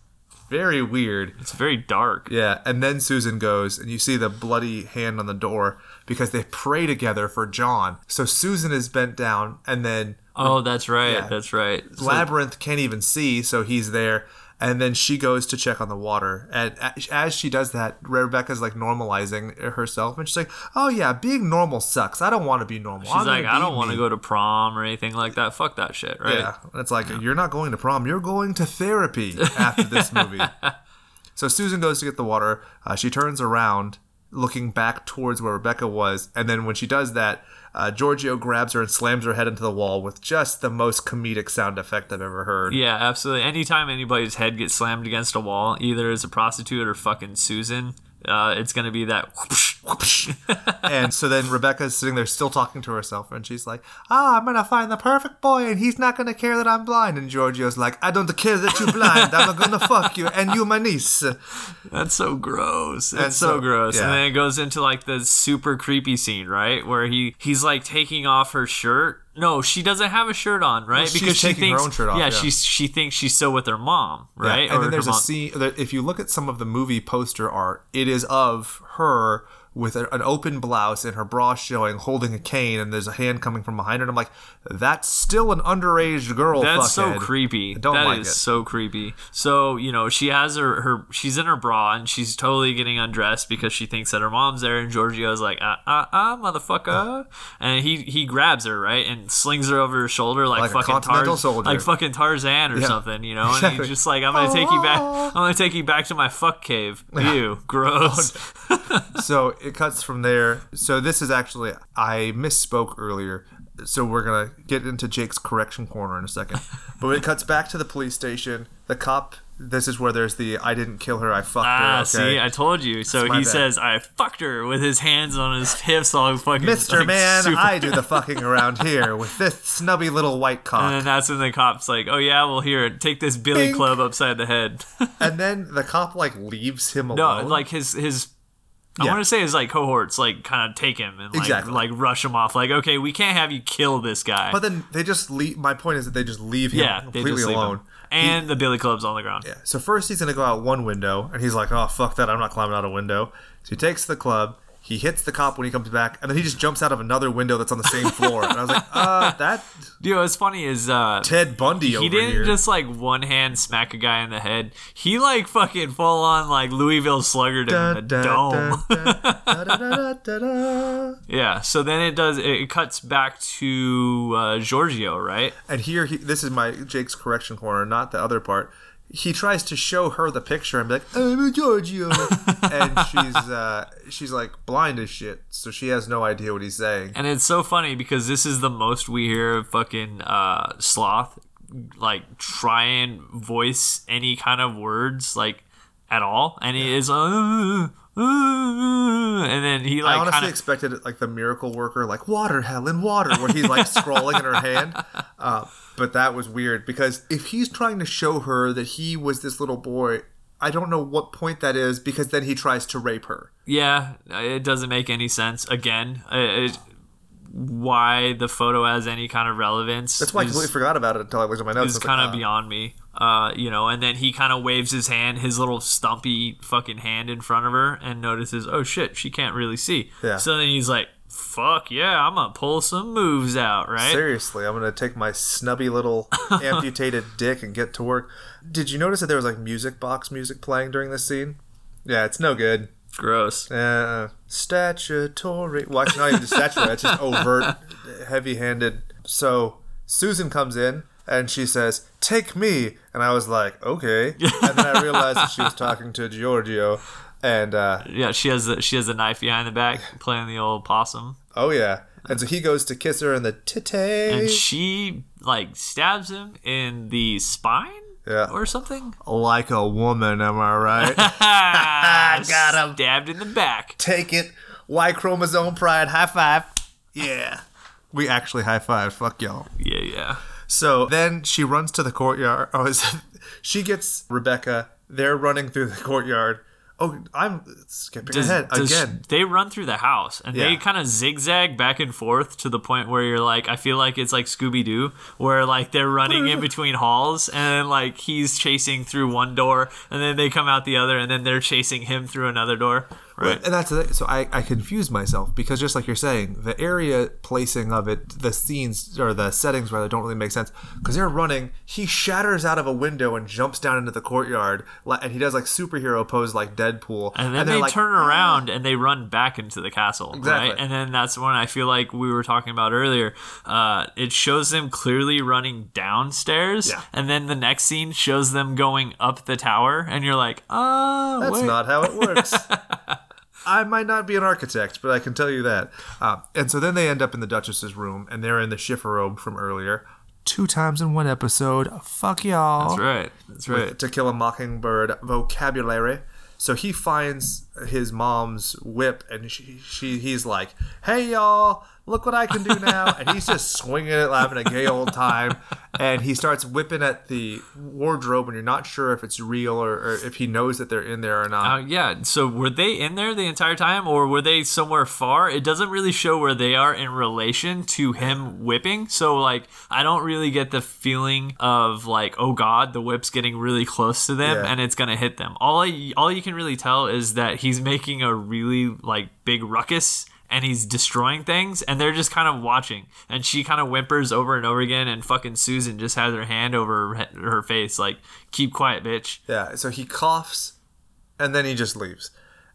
very weird. It's very dark. Yeah, and then Susan goes, and you see the bloody hand on the door because they pray together for John. So Susan is bent down, and then Oh, that's right. Yeah. That's right. So- Labyrinth can't even see, so he's there. And then she goes to check on the water. And as she does that, Rebecca's like normalizing herself. And she's like, oh, yeah, being normal sucks. I don't want to be normal. She's like, I don't want to go to prom or anything like that. Fuck that shit, right? Yeah. It's like, you're not going to prom. You're going to therapy <laughs> after this movie. so Susan goes to get the water. Uh, she turns around, looking back towards where Rebecca was. And then when she does that, uh, Giorgio grabs her and slams her head into the wall with just the most comedic sound effect I've ever heard. Yeah, absolutely. Anytime anybody's head gets slammed against a wall, either as a prostitute or fucking Susan, uh, it's gonna be that. whoosh, whoosh. <laughs> and so then Rebecca's sitting there still talking to herself, and she's like, "Ah, I'm gonna find the perfect boy, and he's not gonna care that I'm blind." And Giorgio's like, "I don't care that you're blind. I'm gonna <laughs> fuck you, and you my niece." That's so gross. That's so, so- gross. yeah. And then it goes into like the super creepy scene, right, where he he's like taking off her shirt. No, she doesn't have a shirt on, right? she's taking her own shirt off, Yeah, yeah. she's she thinks she's still with her mom, right? And Or then there's a mom- scene. If you look at some of the movie poster art, it is of her with a, an open blouse and her bra showing, holding a cane, and there's a hand coming from behind her. And I'm like, that's still an underage girl. That's so creepy. I don't That like is it. so creepy. So you know, she has her her she's in her bra and she's totally getting undressed because she thinks that her mom's there, and Giorgio's like, ah ah ah, motherfucker, and he he grabs her right and slings her over her shoulder like, Like fucking continental Tar- soldier. like fucking Tarzan or Yeah. something, you know. And Exactly. he's just like, I'm gonna take you back. I'm gonna take you back to my fuck cave. Ew, gross. <laughs> so it cuts from there. So this is actually I misspoke earlier. So we're gonna get into Jake's correction corner in a second. <laughs> But it cuts back to the police station. The cop. This is where there's the I didn't kill her. I fucked her. Ah, Okay. see, I told you. So he bad. says, "I fucked her" with his hands on his hips, all fucking. Mr. like, Man, super- <laughs> I do the fucking around here with this snubby little white And cock. then that's when the cop's like, "Oh yeah, well here, take this Billy Bink. Club upside the head." <laughs> And then the cop like leaves him alone. no, like his his. I Yeah. want to say his like cohorts like kind of take him and like Exactly. like rush him off. Like, okay, we can't have you kill this guy. but then they just leave. My point is that they just leave him yeah, completely alone. him. And the Billy Club's on the ground. Yeah. So first he's gonna go out one window, and he's like, "Oh fuck that! I'm not climbing out a window." So he takes the club. He hits the cop when he comes back, and then he just jumps out of another window that's on the same floor. And I was like, "Uh, <laughs> that Dude, what's funny is uh, Ted Bundy he didn't here." just like one hand smack a guy in the head. He like fucking full on like Louisville sluggered him in the Da, dome. da. <laughs> Yeah, so then it does. It cuts back to uh, Giorgio, right? And here, he, this is my Jake's correction corner, not the other part. He tries to show her the picture and be like, "I'm a Giorgio," <laughs> and <laughs> she's uh, she's like blind as shit, so she has no idea what he's saying. And it's so funny because this is the most we hear of fucking uh, sloth, like try and voice any kind of words like at all, and he is. Uh, uh, and then he like. I honestly kind of expected it like the miracle worker, like water, Helen, water, where he's like <laughs> scrawling in her hand. Uh, but that was weird because if he's trying to show her that he was this little boy, I don't know what point that is because then he tries to rape her. Yeah, it doesn't make any sense. Again, it, why the photo has any kind of relevance. That's why I completely forgot about it until I looked at my notes. It's kind of beyond me. Uh, you know, and then he kind of waves his hand, his little stumpy fucking hand in front of her, and notices, oh shit, she can't really see. Yeah. So then he's like, fuck yeah, I'm gonna pull some moves out, right? Seriously, I'm gonna take my snubby little <laughs> amputated dick and get to work. Did you notice that there was like music box music playing during this scene? Yeah, it's no good. Gross. Uh, statutory. Well, actually, not even statutory. It's just overt, heavy-handed. So Susan comes in and she says, "Take me," and I was like, "Okay." And then I realized that she was talking to Giorgio, and uh, Yeah, she has the, she has a knife behind the back, <laughs> playing the old possum, oh yeah, and so he goes to kiss her in the titty. and she like stabs him in the spine Yeah. or something. like a woman, am I right? <laughs> <laughs> Got him. Stabbed in the back. Take it. Y chromosome pride. High five. Yeah. We actually high five. Fuck y'all. Yeah, yeah. So then she runs to the courtyard. Oh, is she gets Rebecca. They're running through the courtyard. Oh, I'm skipping Does- ahead does- again. They run through the house and they kind of zigzag back and forth to the point where you're like, I feel like it's like Scooby Doo, where like they're running in <laughs> between halls and like he's chasing through one door and then they come out the other and then they're chasing him through another door. Right. And that's the. So I, I confused myself because just like you're saying, the area placing of it, the scenes or the settings rather don't really make sense because they're running. He shatters out of a window and jumps down into the courtyard, and he does like superhero pose like Deadpool. And then they're they like, turn around and they run back into the castle, Exactly. right? And then that's when I feel like we were talking about earlier. Uh, it shows them clearly running downstairs, Yeah. and then the next scene shows them going up the tower, and you're like, oh, That's wait. not how it works. <laughs> I might not be an architect, but I can tell you that. Uh, and so then they end up in the Duchess's room, and they're in the chifforobe from earlier. Two times in one episode. Fuck y'all. That's right. That's right. To Kill a Mockingbird vocabulary. So he finds his mom's whip, and she, she he's like, "Hey y'all, look what I can do now!" and he's just swinging it, having a gay old time. And he starts whipping at the wardrobe, and you're not sure if it's real or, or if he knows that they're in there or not. Uh, yeah. So were they in there the entire time, or were they somewhere far? It doesn't really show where they are in relation to him whipping. So like, I don't really get the feeling of like, oh god, the whip's getting really close to them Yeah. and it's gonna hit them. All I, all you can really tell is that he's making a really like big ruckus. And he's destroying things, and they're just kind of watching. And she kind of whimpers over and over again, and fucking Susan just has her hand over her, her face, like, "Keep quiet, bitch." Yeah, so he coughs and then he just leaves.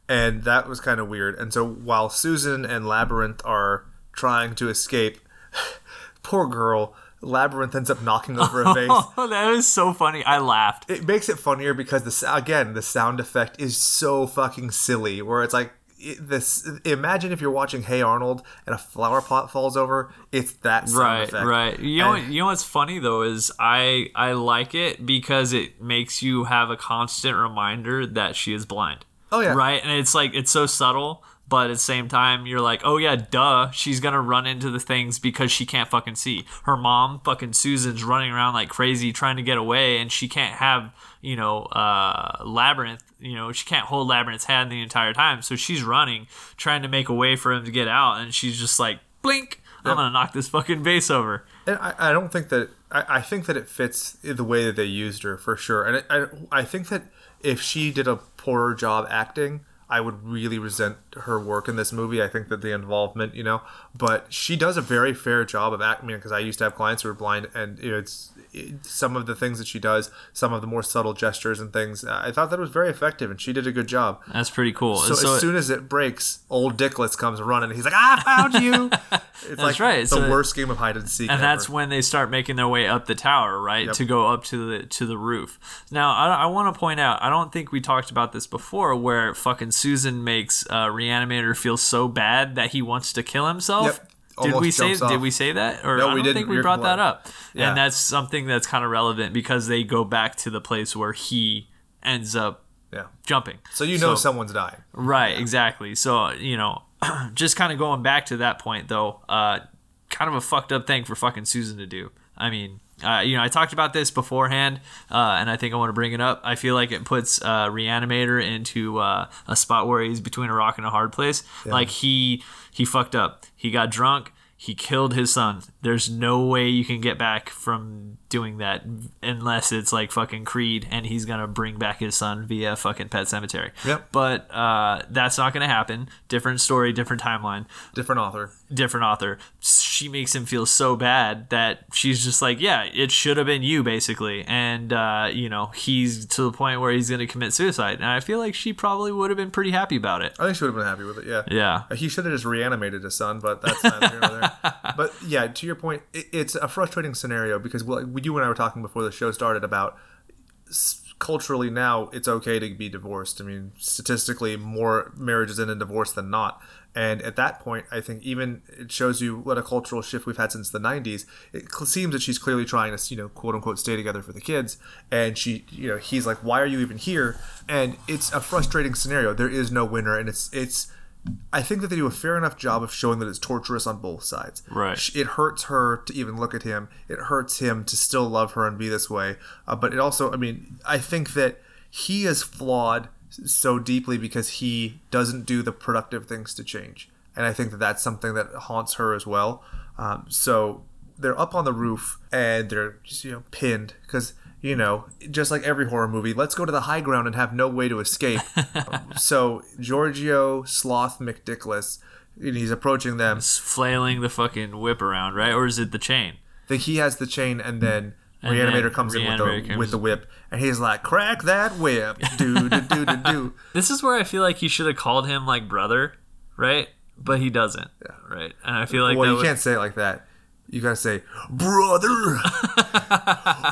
And that was kind of weird. And so while Susan and Labyrinth are trying to escape, <laughs> poor girl, Labyrinth ends up knocking over a vase. Oh, that was so funny. I laughed. It makes it funnier because the again, the sound effect is so fucking silly where it's like this imagine if you're watching Hey Arnold and a flower pot falls over, it's that Right, effect. right. You know, what, you know what's funny though is I I like it because it makes you have a constant reminder that she is blind. Oh, yeah. Right, and it's like it's so subtle, but at the same time you're like, oh yeah, duh, she's gonna run into the things because she can't fucking see. Her mom, fucking Susan's running around like crazy trying to get away, and she can't have you know uh, labyrinth. You know, she can't hold labyrinth's hand the entire time, so she's running trying to make a way for him to get out, and she's just like, blink. I'm gonna knock this fucking vase over. And I, I don't think that I, I think that it fits the way that they used her for sure. And I, I I think that if she did a poorer job acting, I would really resent her work in this movie. I think that the involvement, you know, but she does a very fair job of acting. Because I used to have clients who were blind, and you know, it's it, some of the things that she does, some of the more subtle gestures and things. I thought that was very effective, and she did a good job. That's pretty cool. So, So, as soon as it breaks, old Dickless comes running. He's like, "I found you!" <laughs> It's like right. the So- worst game of hide and seek. and ever. that's when they start making their way up the tower, right, to go up to the to the roof. Now, I, I want to point out, I don't think we talked about this before, where fucking Susan makes uh, Reanimator feel so bad that he wants to kill himself. Yep. Did we say off. did we say that or No, I don't didn't. think we You're brought that up. Yeah. And that's something that's kind of relevant because they go back to the place where he ends up yeah. jumping. So you know someone's dying. Right, exactly. So, you know, <clears throat> just kind of going back to that point, though, uh, kind of a fucked up thing for fucking Susan to do. I mean, Uh, you know, I talked about this beforehand, uh, and I think I want to bring it up. I feel like it puts uh, Reanimator into uh, a spot where he's between a rock and a hard place. Like he he fucked up. He got drunk. He killed his son. There's no way you can get back from doing that unless it's like fucking Creed and he's gonna bring back his son via fucking Pet Sematary. Yep. But uh, that's not gonna happen. Different story, different timeline Different author. different author. She makes him feel so bad that she's just like, yeah, it should have been you, basically. And, uh, you know, he's to the point where he's going to commit suicide. And I feel like she probably would have been pretty happy about it. I think she would have been happy with it. Yeah. Yeah. He should have just reanimated his son, but that's neither here nor there. <laughs> But yeah, to your point, it, it's a frustrating scenario because like, you and I were talking before the show started about culturally now it's okay to be divorced. I mean, statistically, more marriages end in divorce than not. And at that point, I think even it shows you what a cultural shift we've had since the '90s. It seems that she's clearly trying to, you know, quote unquote, stay together for the kids. And she, you know, he's like, "Why are you even here?" And it's a frustrating scenario. There is no winner, and it's it's I think that they do a fair enough job of showing that it's torturous on both sides. Right. It hurts her to even look at him. It hurts him to still love her and be this way. Uh, but it also, I mean, I think that he is flawed so deeply because he doesn't do the productive things to change. And I think that that's something that haunts her as well. Um, so they're up on the roof and they're just, you know, pinned because, you know, just like every horror movie, let's go to the high ground and have no way to escape. <laughs> so Giorgio Sloth McDickless, and he's approaching them. It's flailing the fucking whip around, right? Or is it the chain? Think he has the chain, and then And Reanimator then comes in with the comes- with the whip, and he's like, "Crack that whip, do do do do do." This is where I feel like he should have called him like brother, right? But he doesn't, right? And I feel like Well, you would- can't say it like that. You gotta say, "Brother." <laughs>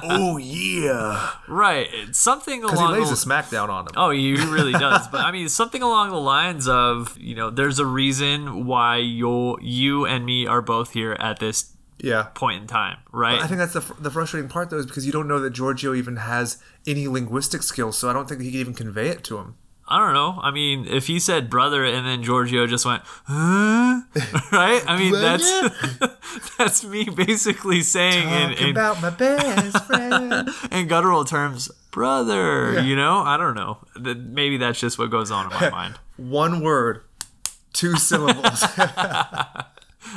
oh yeah, right. Something because he along lays the, a smackdown on him. Oh, he really does. but I mean, something along the lines of, you know, there's a reason why you you and me are both here at this Yeah. point in time, right? I think that's the, fr- the frustrating part, though, is because you don't know that Giorgio even has any linguistic skills, so I don't think he can even convey it to him. I don't know. I mean, if he said brother and then Giorgio just went, huh? <laughs> right? I mean, that's <laughs> that's me basically saying in, in, about my best <laughs> friend. in guttural terms, brother. You know, I don't know. Maybe that's just what goes on in my mind. One word, two syllables.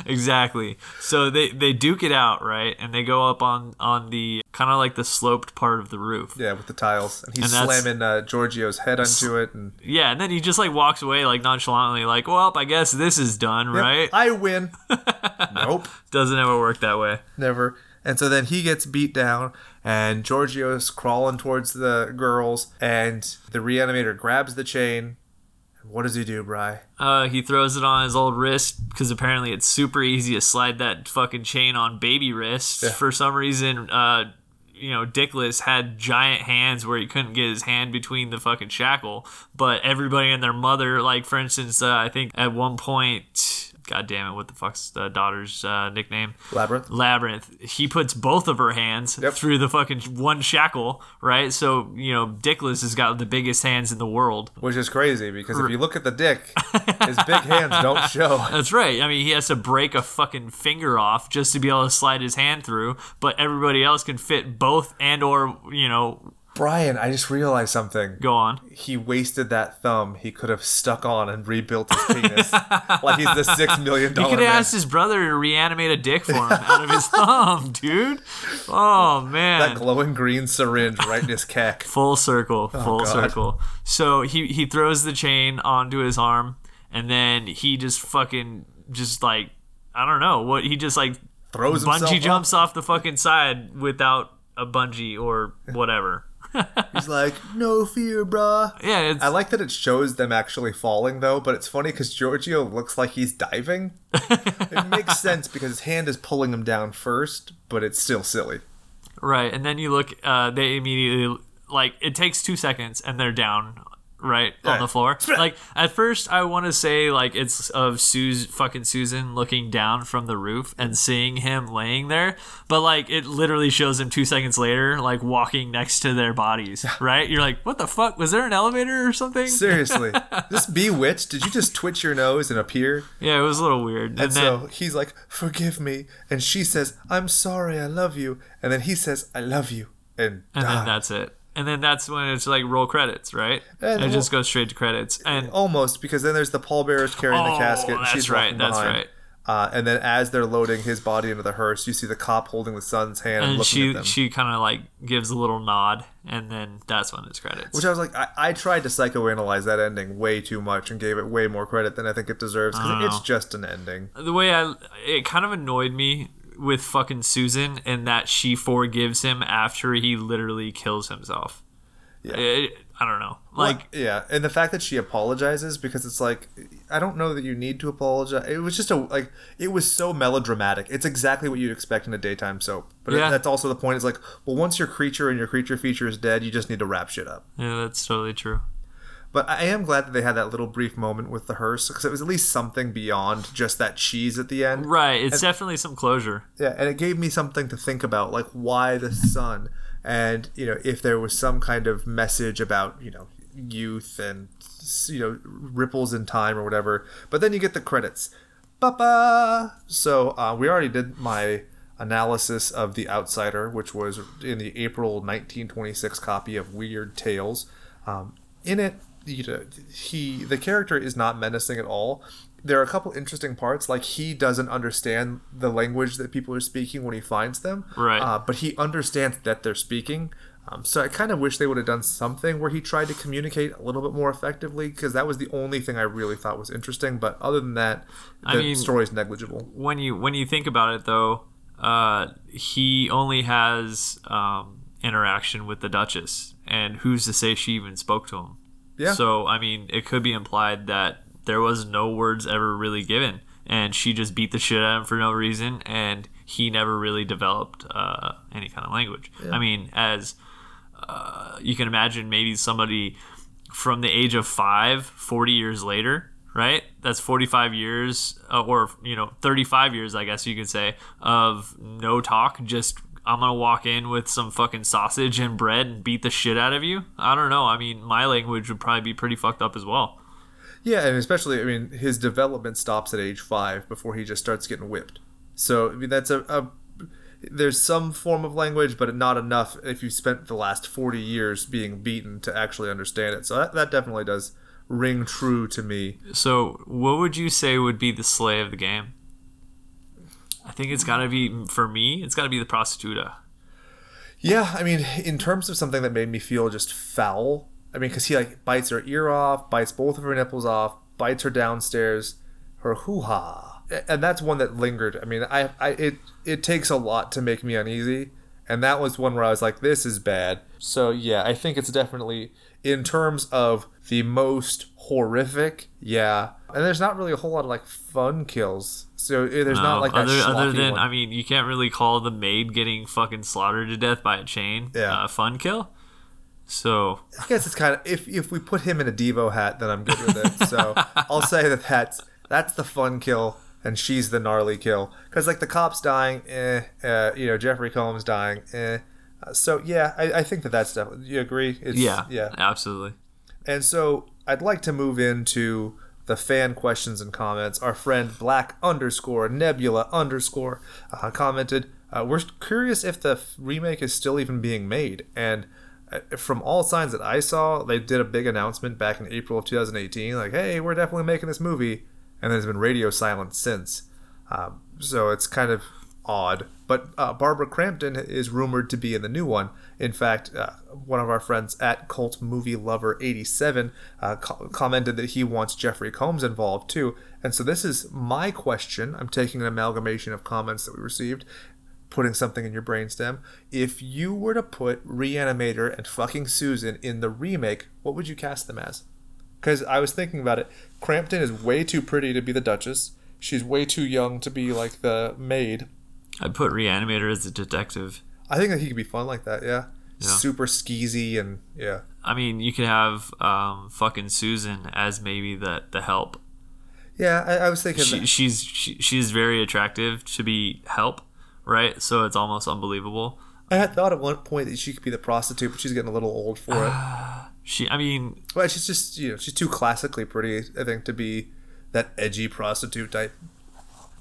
Exactly. So they they duke it out, right? And they go up on on the kind of like the sloped part of the roof. yeah, with the tiles, and he's And slamming uh, Giorgio's head onto it, and Yeah, and then he just like walks away like nonchalantly, like, "Well, I guess this is done, right?" I win. <laughs> nope, Doesn't ever work that way. never. And so then he gets beat down, and Giorgio's crawling towards the girls, and the reanimator grabs the chain. What does he do, Bry? Uh, he throws it on his old wrist because apparently it's super easy to slide that fucking chain on baby wrists. Yeah. For some reason, uh, you know, Dickless had giant hands where he couldn't get his hand between the fucking shackle. But everybody and their mother, like for instance, uh, I think at one point, god damn it, what the fuck's the daughter's uh, nickname? Labyrinth. Labyrinth. He puts both of her hands Yep. through the fucking one shackle, right? So you know, Dickless has got the biggest hands in the world. Which is crazy because if you look at the dick, his big hands don't <laughs> show. That's right. I mean, he has to break a fucking finger off just to be able to slide his hand through, but everybody else can fit both and or, you know, Brian, I just realized something. go on. He wasted that thumb he could have stuck on and rebuilt his penis. <laughs> like he's the six million dollar. He could have asked his brother to reanimate a dick for him out of his <laughs> thumb, dude. Oh man. that glowing green syringe right in his cack. <laughs> Full circle, oh, full Oh, God. circle. So he he throws the chain onto his arm and then he just fucking just like I don't know, what he just like Throws bungee up. jumps off the fucking side without a bungee or whatever. He's like, no fear, bruh. Yeah, it's I like that it shows them actually falling though, but it's funny because Giorgio looks like he's diving. <laughs> it makes sense because his hand is pulling him down first, but it's still silly. Right, and then you look. Uh, they immediately like it takes two seconds, and they're down right on the floor. <laughs> Like at first, I want to say like it's of Sue's fucking Susan looking down from the roof and seeing him laying there, but like it literally shows him two seconds later, like walking next to their bodies. <laughs> Right? You're like, what the fuck? Was there an elevator or something? Seriously, <laughs> this bewitched. Did you just twitch your nose and appear? Yeah, it was a little weird. And, And then so he's like, "Forgive me," and she says, "I'm sorry, I love you," and then he says, "I love you," and, and dies. then that's it. And then that's when it's like roll credits, right? And it just goes straight to credits. And almost because then there's the pallbearers carrying the Oh, casket. and that's she's right, that's behind. right. Uh, and then as they're loading his body into the hearse, you see the cop holding the son's hand and, and looking she at them. she kind of like gives a little nod, and then that's when it's credits. Which I was like, I, I tried to psychoanalyze that ending way too much and gave it way more credit than I think it deserves because it's just an ending. the way I it kind of annoyed me with fucking Susan and that she forgives him after he literally kills himself. Yeah. It- I don't know. Like yeah, and the fact that she apologizes because it's like I don't know that you need to apologize. It was just a like it was so melodramatic. It's exactly what you'd expect in a daytime soap. But Yeah. that's also the point. Is like, well, once your creature and your creature feature is dead, you just need to wrap shit up. yeah, that's totally true. But I am glad that they had that little brief moment with the hearse because it was at least something beyond just that cheese at the end. Right, it's definitely some closure. Yeah, and it gave me something to think about, like why the sun, and you know if there was some kind of message about you know youth and you know ripples in time or whatever. But then you get the credits, ba ba. So uh, we already did my analysis of The Outsider, which was in the April 1926 copy of Weird Tales. Um, in it, you know, he the character is not menacing at all. There are a couple interesting parts, like he doesn't understand the language that people are speaking when he finds them, Right. Uh, but he understands that they're speaking. Um, so I kind of wish they would have done something where he tried to communicate a little bit more effectively, because that was the only thing I really thought was interesting. But other than that, the I mean- story is negligible. when you when you think about it though uh, he only has um, interaction with the duchess and who's to say she even spoke to him Yeah. so i mean it could be implied that there was no words ever really given and she just beat the shit out of him for no reason and he never really developed uh, any kind of language. I mean as uh, you can imagine maybe somebody from the age of five 40 years later right? That's 45 years uh, or you know 35 years i guess you could say of no talk just i'm gonna walk in with some fucking sausage and bread and beat the shit out of you i don't know i mean my language would probably be pretty fucked up as well Yeah, and especially, I mean, his development stops at age five before he just starts getting whipped. So, I mean, that's a, a there's some form of language, but not enough if you spent the last 40 years being beaten to actually understand it. So that, that definitely does ring true to me. so what would you say would be the slay of the game i think it's gotta be for me it's gotta be the prostituta Yeah, I mean, in terms of something that made me feel just foul, I mean, because he like bites her ear off, bites both of her nipples off, bites her downstairs, her hoo ha, and that's one that lingered. I mean, I, I, it, it takes a lot to make me uneasy, and that was one where I was like, this is bad. So yeah, I think it's definitely in terms of the most horrific. Yeah, and there's not really a whole lot of like fun kills. So eh, there's not No, like that other, other than one. I mean, you can't really call the maid getting fucking slaughtered to death by a chain Yeah. a fun kill. So I guess it's kind of if if we put him in a Devo hat, then I'm good with it. So <laughs> I'll say that that's that's the fun kill, and she's the gnarly kill. Because like the cops dying, eh, uh, you know Jeffrey Combs dying, eh. Uh, so yeah, I, I think that that's definitely. You agree? It's, yeah, yeah. absolutely. And so I'd like to move into the fan questions and comments. Our friend Black underscore Nebula underscore uh, commented, uh, "We're curious if the remake is still even being made." And uh, from all signs that I saw, they did a big announcement back in April of 2018, like, "Hey, we're definitely making this movie," and there's been radio silence since. Um, so it's kind of odd. But uh, Barbara Crampton is rumored to be in the new one. In fact, uh, one of our friends at Cult Movie Lover 87 uh, co- commented that he wants Jeffrey Combs involved too. And so this is my question. I'm taking an amalgamation of comments that we received, putting something in your brainstem. If you were to put Reanimator and fucking Susan in the remake, what would you cast them as? Because I was thinking about it. Crampton is way too pretty to be the Duchess. She's way too young to be like the maid. I'd put Reanimator as a detective. I think that he could be fun like that. Yeah. Yeah. Super skeezy and yeah. I mean, you could have um, fucking Susan as maybe the the help. Yeah, I, I was thinking. She, that- she's she, she's very attractive to be help, right? So it's almost unbelievable. I had thought at one point that she could be the prostitute, but she's getting a little old for it. <sighs> She, I mean, Well, she's just you know she's too classically pretty, I think, to be that edgy prostitute type.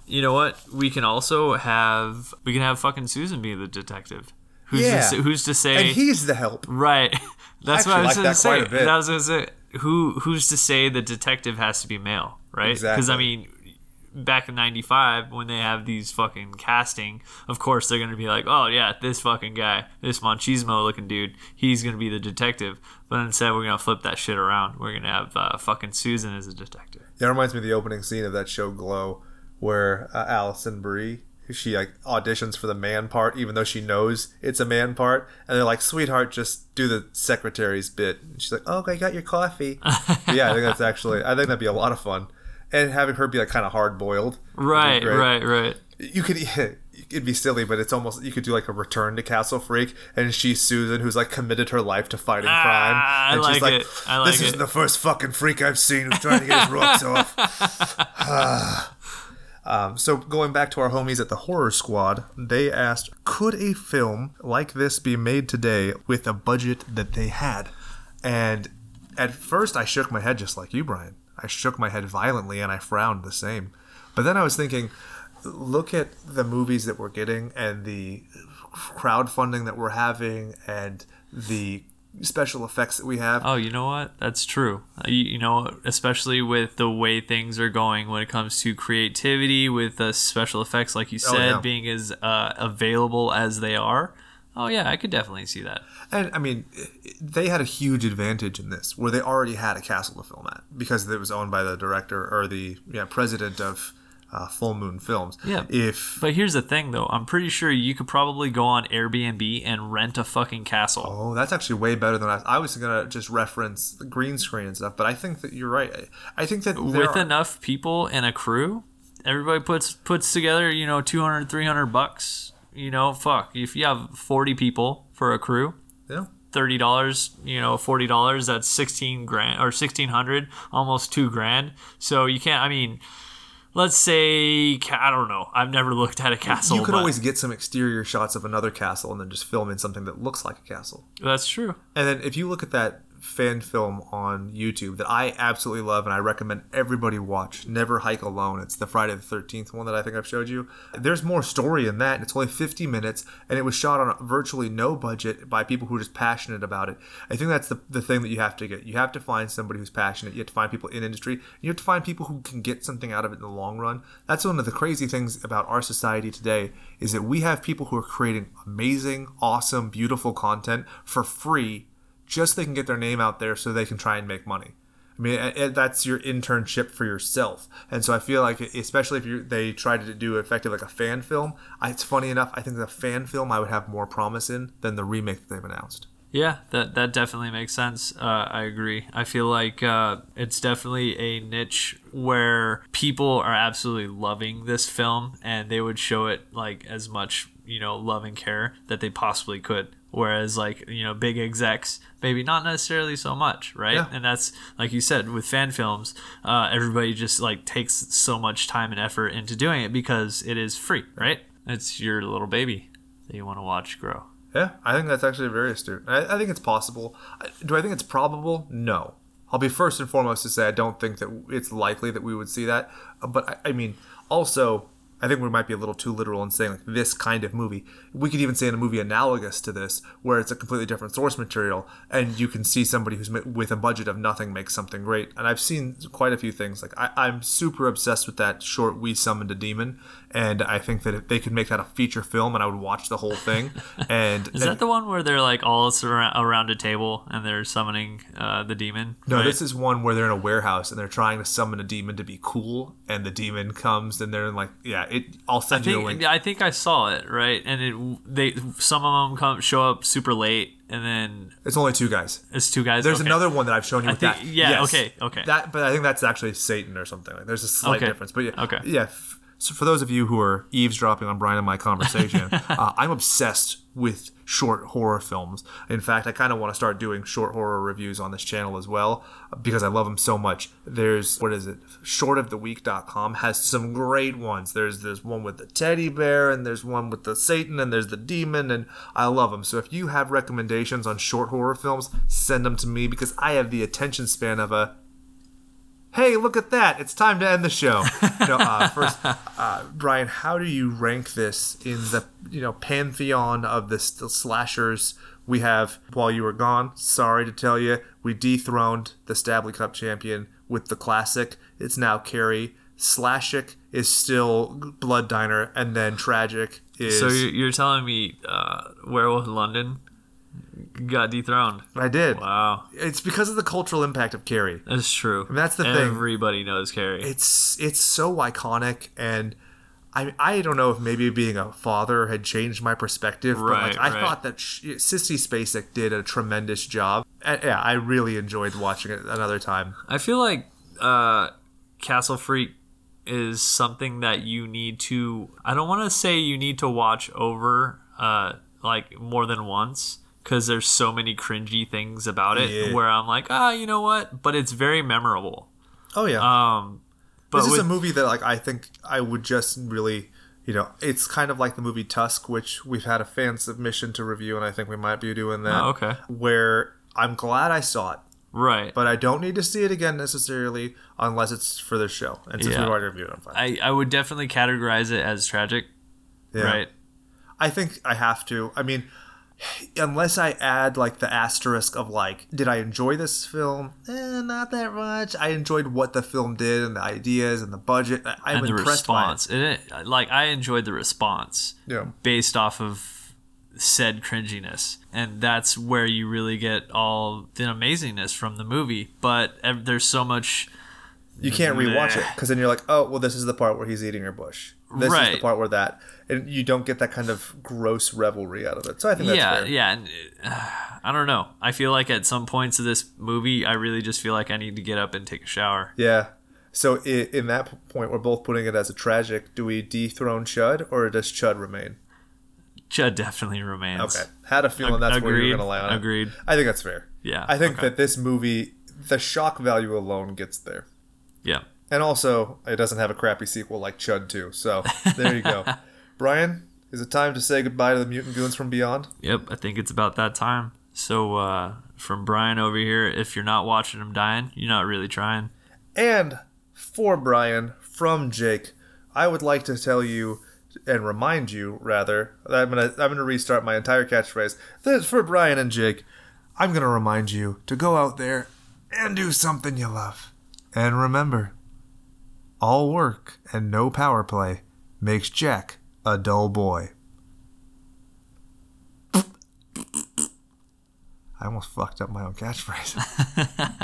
You know what? We can also have we can have fucking Susan be the detective. Who's Yeah. to say, who's to say? And he's the help. Right. <laughs> That's what I was like gonna that say. quite a bit. That was gonna say. Who who's to say the detective has to be male, right? Because I mean, back in '95 when they have these fucking casting, of course they're gonna be like, oh yeah, this fucking guy, this machismo looking dude, he's gonna be the detective. But instead, we're gonna flip that shit around. We're gonna have uh, fucking Susan as a detective. That reminds me of the opening scene of that show Glow, where uh, Alison Brie she like auditions for the man part, even though she knows it's a man part, and they're like, "Sweetheart, just do the secretary's bit." And she's like, "Oh, I got your coffee." <laughs> yeah, I think that's actually I think that'd be a lot of fun, and having her be like kind of hard boiled. Right, right, right. You could. <laughs> It'd be silly, but it's almost you could do like a return to Castle Freak, and she's Susan, who's like committed her life to fighting Ah, crime, I and she's like like, it. I like "This it." isn't the first fucking freak I've seen who's trying to get his rocks <laughs> off." <sighs> Um, so going back to our homies at the Horror Squad, they asked, "Could a film like this be made today with a budget that they had?" And at first, I shook my head just like you, Brian. I shook my head violently and I frowned the same. But then I was thinking, look at the movies that we're getting and the crowdfunding that we're having and the special effects that we have. Oh, you know what? That's true. Uh, You, you know, especially with the way things are going when it comes to creativity, with the special effects, like you said, Oh, yeah. being as uh, available as they are. Oh yeah, I could definitely see that. And I mean, they had a huge advantage in this, where they already had a castle to film at because it was owned by the director or the yeah, president of uh, Full Moon Films. Yeah. If But here's the thing, though. I'm pretty sure you could probably go on Airbnb and rent a fucking castle. oh, that's actually way better than I. I was gonna just reference the green screen and stuff, but I think that you're right. I, I think that With are- enough people and a crew, everybody puts puts together, you know, 200, 300 bucks. You know, fuck. If you have 40 people for a crew, yeah. thirty dollars, you know, forty dollars. That's sixteen grand or sixteen hundred, almost two grand. So you can't. I mean, let's say I don't know. I've never looked at a castle. You could but always get some exterior shots of another castle and then just film in something that looks like a castle. That's true. And then if you look at that fan film on YouTube that I absolutely love and I recommend everybody watch, Never Hike Alone. It's the Friday the 13th one that I think I've showed you. There's more story in that. and It's only 50 minutes and it was shot on virtually no budget by people who are just passionate about it. I think that's the, the thing that you have to get. You have to find somebody who's passionate. You have to find people in industry. You have to find people who can get something out of it in the long run. That's one of the crazy things about our society today is that we have people who are creating amazing, awesome, beautiful content for free just they can get their name out there so they can try and make money. I mean, that's your internship for yourself. And so I feel like, especially if you they try to do effective like a fan film, I, it's funny enough. I think the fan film I would have more promise in than the remake that they've announced. Yeah, that that definitely makes sense. Uh, I agree. I feel like uh, it's definitely a niche where people are absolutely loving this film, and they would show it like as much you know love and care that they possibly could. Whereas like you know big execs maybe not necessarily so much, right? Yeah. And that's like you said with fan films, uh, everybody just like takes so much time and effort into doing it because it is free, right? It's your little baby that you want to watch grow. Yeah, I think that's actually very astute. I, I think it's possible. I- Do I think it's probable? No. I'll be first and foremost to say I don't think that it's likely that we would see that. But I, I mean, also, I think we might be a little too literal in saying like this kind of movie. We could even say in a movie analogous to this, where it's a completely different source material, and you can see somebody who's with a budget of nothing make something great. And I've seen quite a few things. Like I, I'm super obsessed with that short "We Summoned a Demon," and I think that if they could make that a feature film, and I would watch the whole thing. <laughs> And Is that the one where they're like all surra- around a table and they're summoning uh, the demon? No, right? this is one where they're in a warehouse and they're trying to summon a demon to be cool, and the demon comes and they're like, yeah, it. I'll I send you a think link. I think I saw it right, and it they some of them come show up super late, and then It's only two guys. it's two guys. There's okay. another one that I've shown you with think- that. yeah, Yes. okay, okay. That, but I think that's actually Satan or something. Like, there's a slight Okay, difference, but yeah, okay. yeah. f- So for those of you who are eavesdropping on Brian and my conversation, <laughs> uh, I'm obsessed with short horror films. In fact, I kind of want to start doing short horror reviews on this channel as well because I love them so much. There's what is it? Shortoftheweek.com has some great ones. There's this one with the teddy bear and there's one with the Satan and there's the demon and I love them. So if you have recommendations on short horror films, send them to me because I have the attention span of a hey, look at that. It's time to end the show. <laughs> no, uh, first, uh, Brian, how do you rank this in the you know pantheon of the, slashers? We have while you were gone. Sorry to tell you, we dethroned the Stably Cup champion with the classic. It's now Carrie. Slashic is still Blood Diner, and then Tragic is. So you're, you're telling me uh, Werewolf in London got dethroned? I did. Wow, It's because of the cultural impact of Carrie. that's true. that's the thing. Everybody knows Carrie. it's it's so iconic and I, I don't know if maybe being a father had changed my perspective, but Right, like I right. thought that sh- Sissy Spacek did a tremendous job. And, yeah, I really enjoyed watching it another time. I feel like uh, Castle Freak is something that you need to. I don't want to say you need to watch over uh, like more than once because there's so many cringy things about it Yeah. where I'm like, ah, you know what? But it's very memorable. Oh yeah, Um, but this is with, a movie that like I think I would just really, you know, it's kind of like the movie Tusk, which we've had a fan submission to review, and I think we might be doing that. Oh, okay. Where I'm glad I saw it, right. but I don't need to see it again necessarily unless it's for the show. And since Yeah. we've already reviewed it, I'm fine. I, I would definitely categorize it as tragic. Yeah. Right. I think I have to. I mean, unless I add like the asterisk of like, did I enjoy this film? Eh, not that much. I enjoyed what the film did and the ideas and the budget. I- I'm and the impressed response. And it, like I enjoyed the response. Yeah. based off of said cringiness and that's where you really get all the amazingness from the movie but there's so much You can't rewatch it because then you're like, oh, well, this is the part where he's eating her bush. This is the part where that, and you don't get that kind of gross revelry out of it. So I think that's yeah fair. yeah uh, i don't know i feel like at some points of this movie i really just feel like i need to get up and take a shower Yeah. So in that point, we're both putting it as a tragic. Do we dethrone Chud or does Chud remain? chud definitely remains Okay. Had a feeling that's where you're going to land. on it. agreed I think that's fair. yeah I think okay. that this movie, the shock value alone gets there. yeah And also, it doesn't have a crappy sequel like Chud 2. So there you go. <laughs> Brian, is it time to say goodbye to the mutant goons from beyond? yep i think it's about that time so uh from brian over here if you're not watching him dying you're not really trying And for Brian from Jake, I would like to tell you and remind you rather that I'm gonna I'm gonna restart my entire catchphrase. This for Brian and Jake. I'm gonna remind you to go out there and do something you love. And remember, all work and no power play makes Jack a dull boy. I almost fucked up my own catchphrase. <laughs>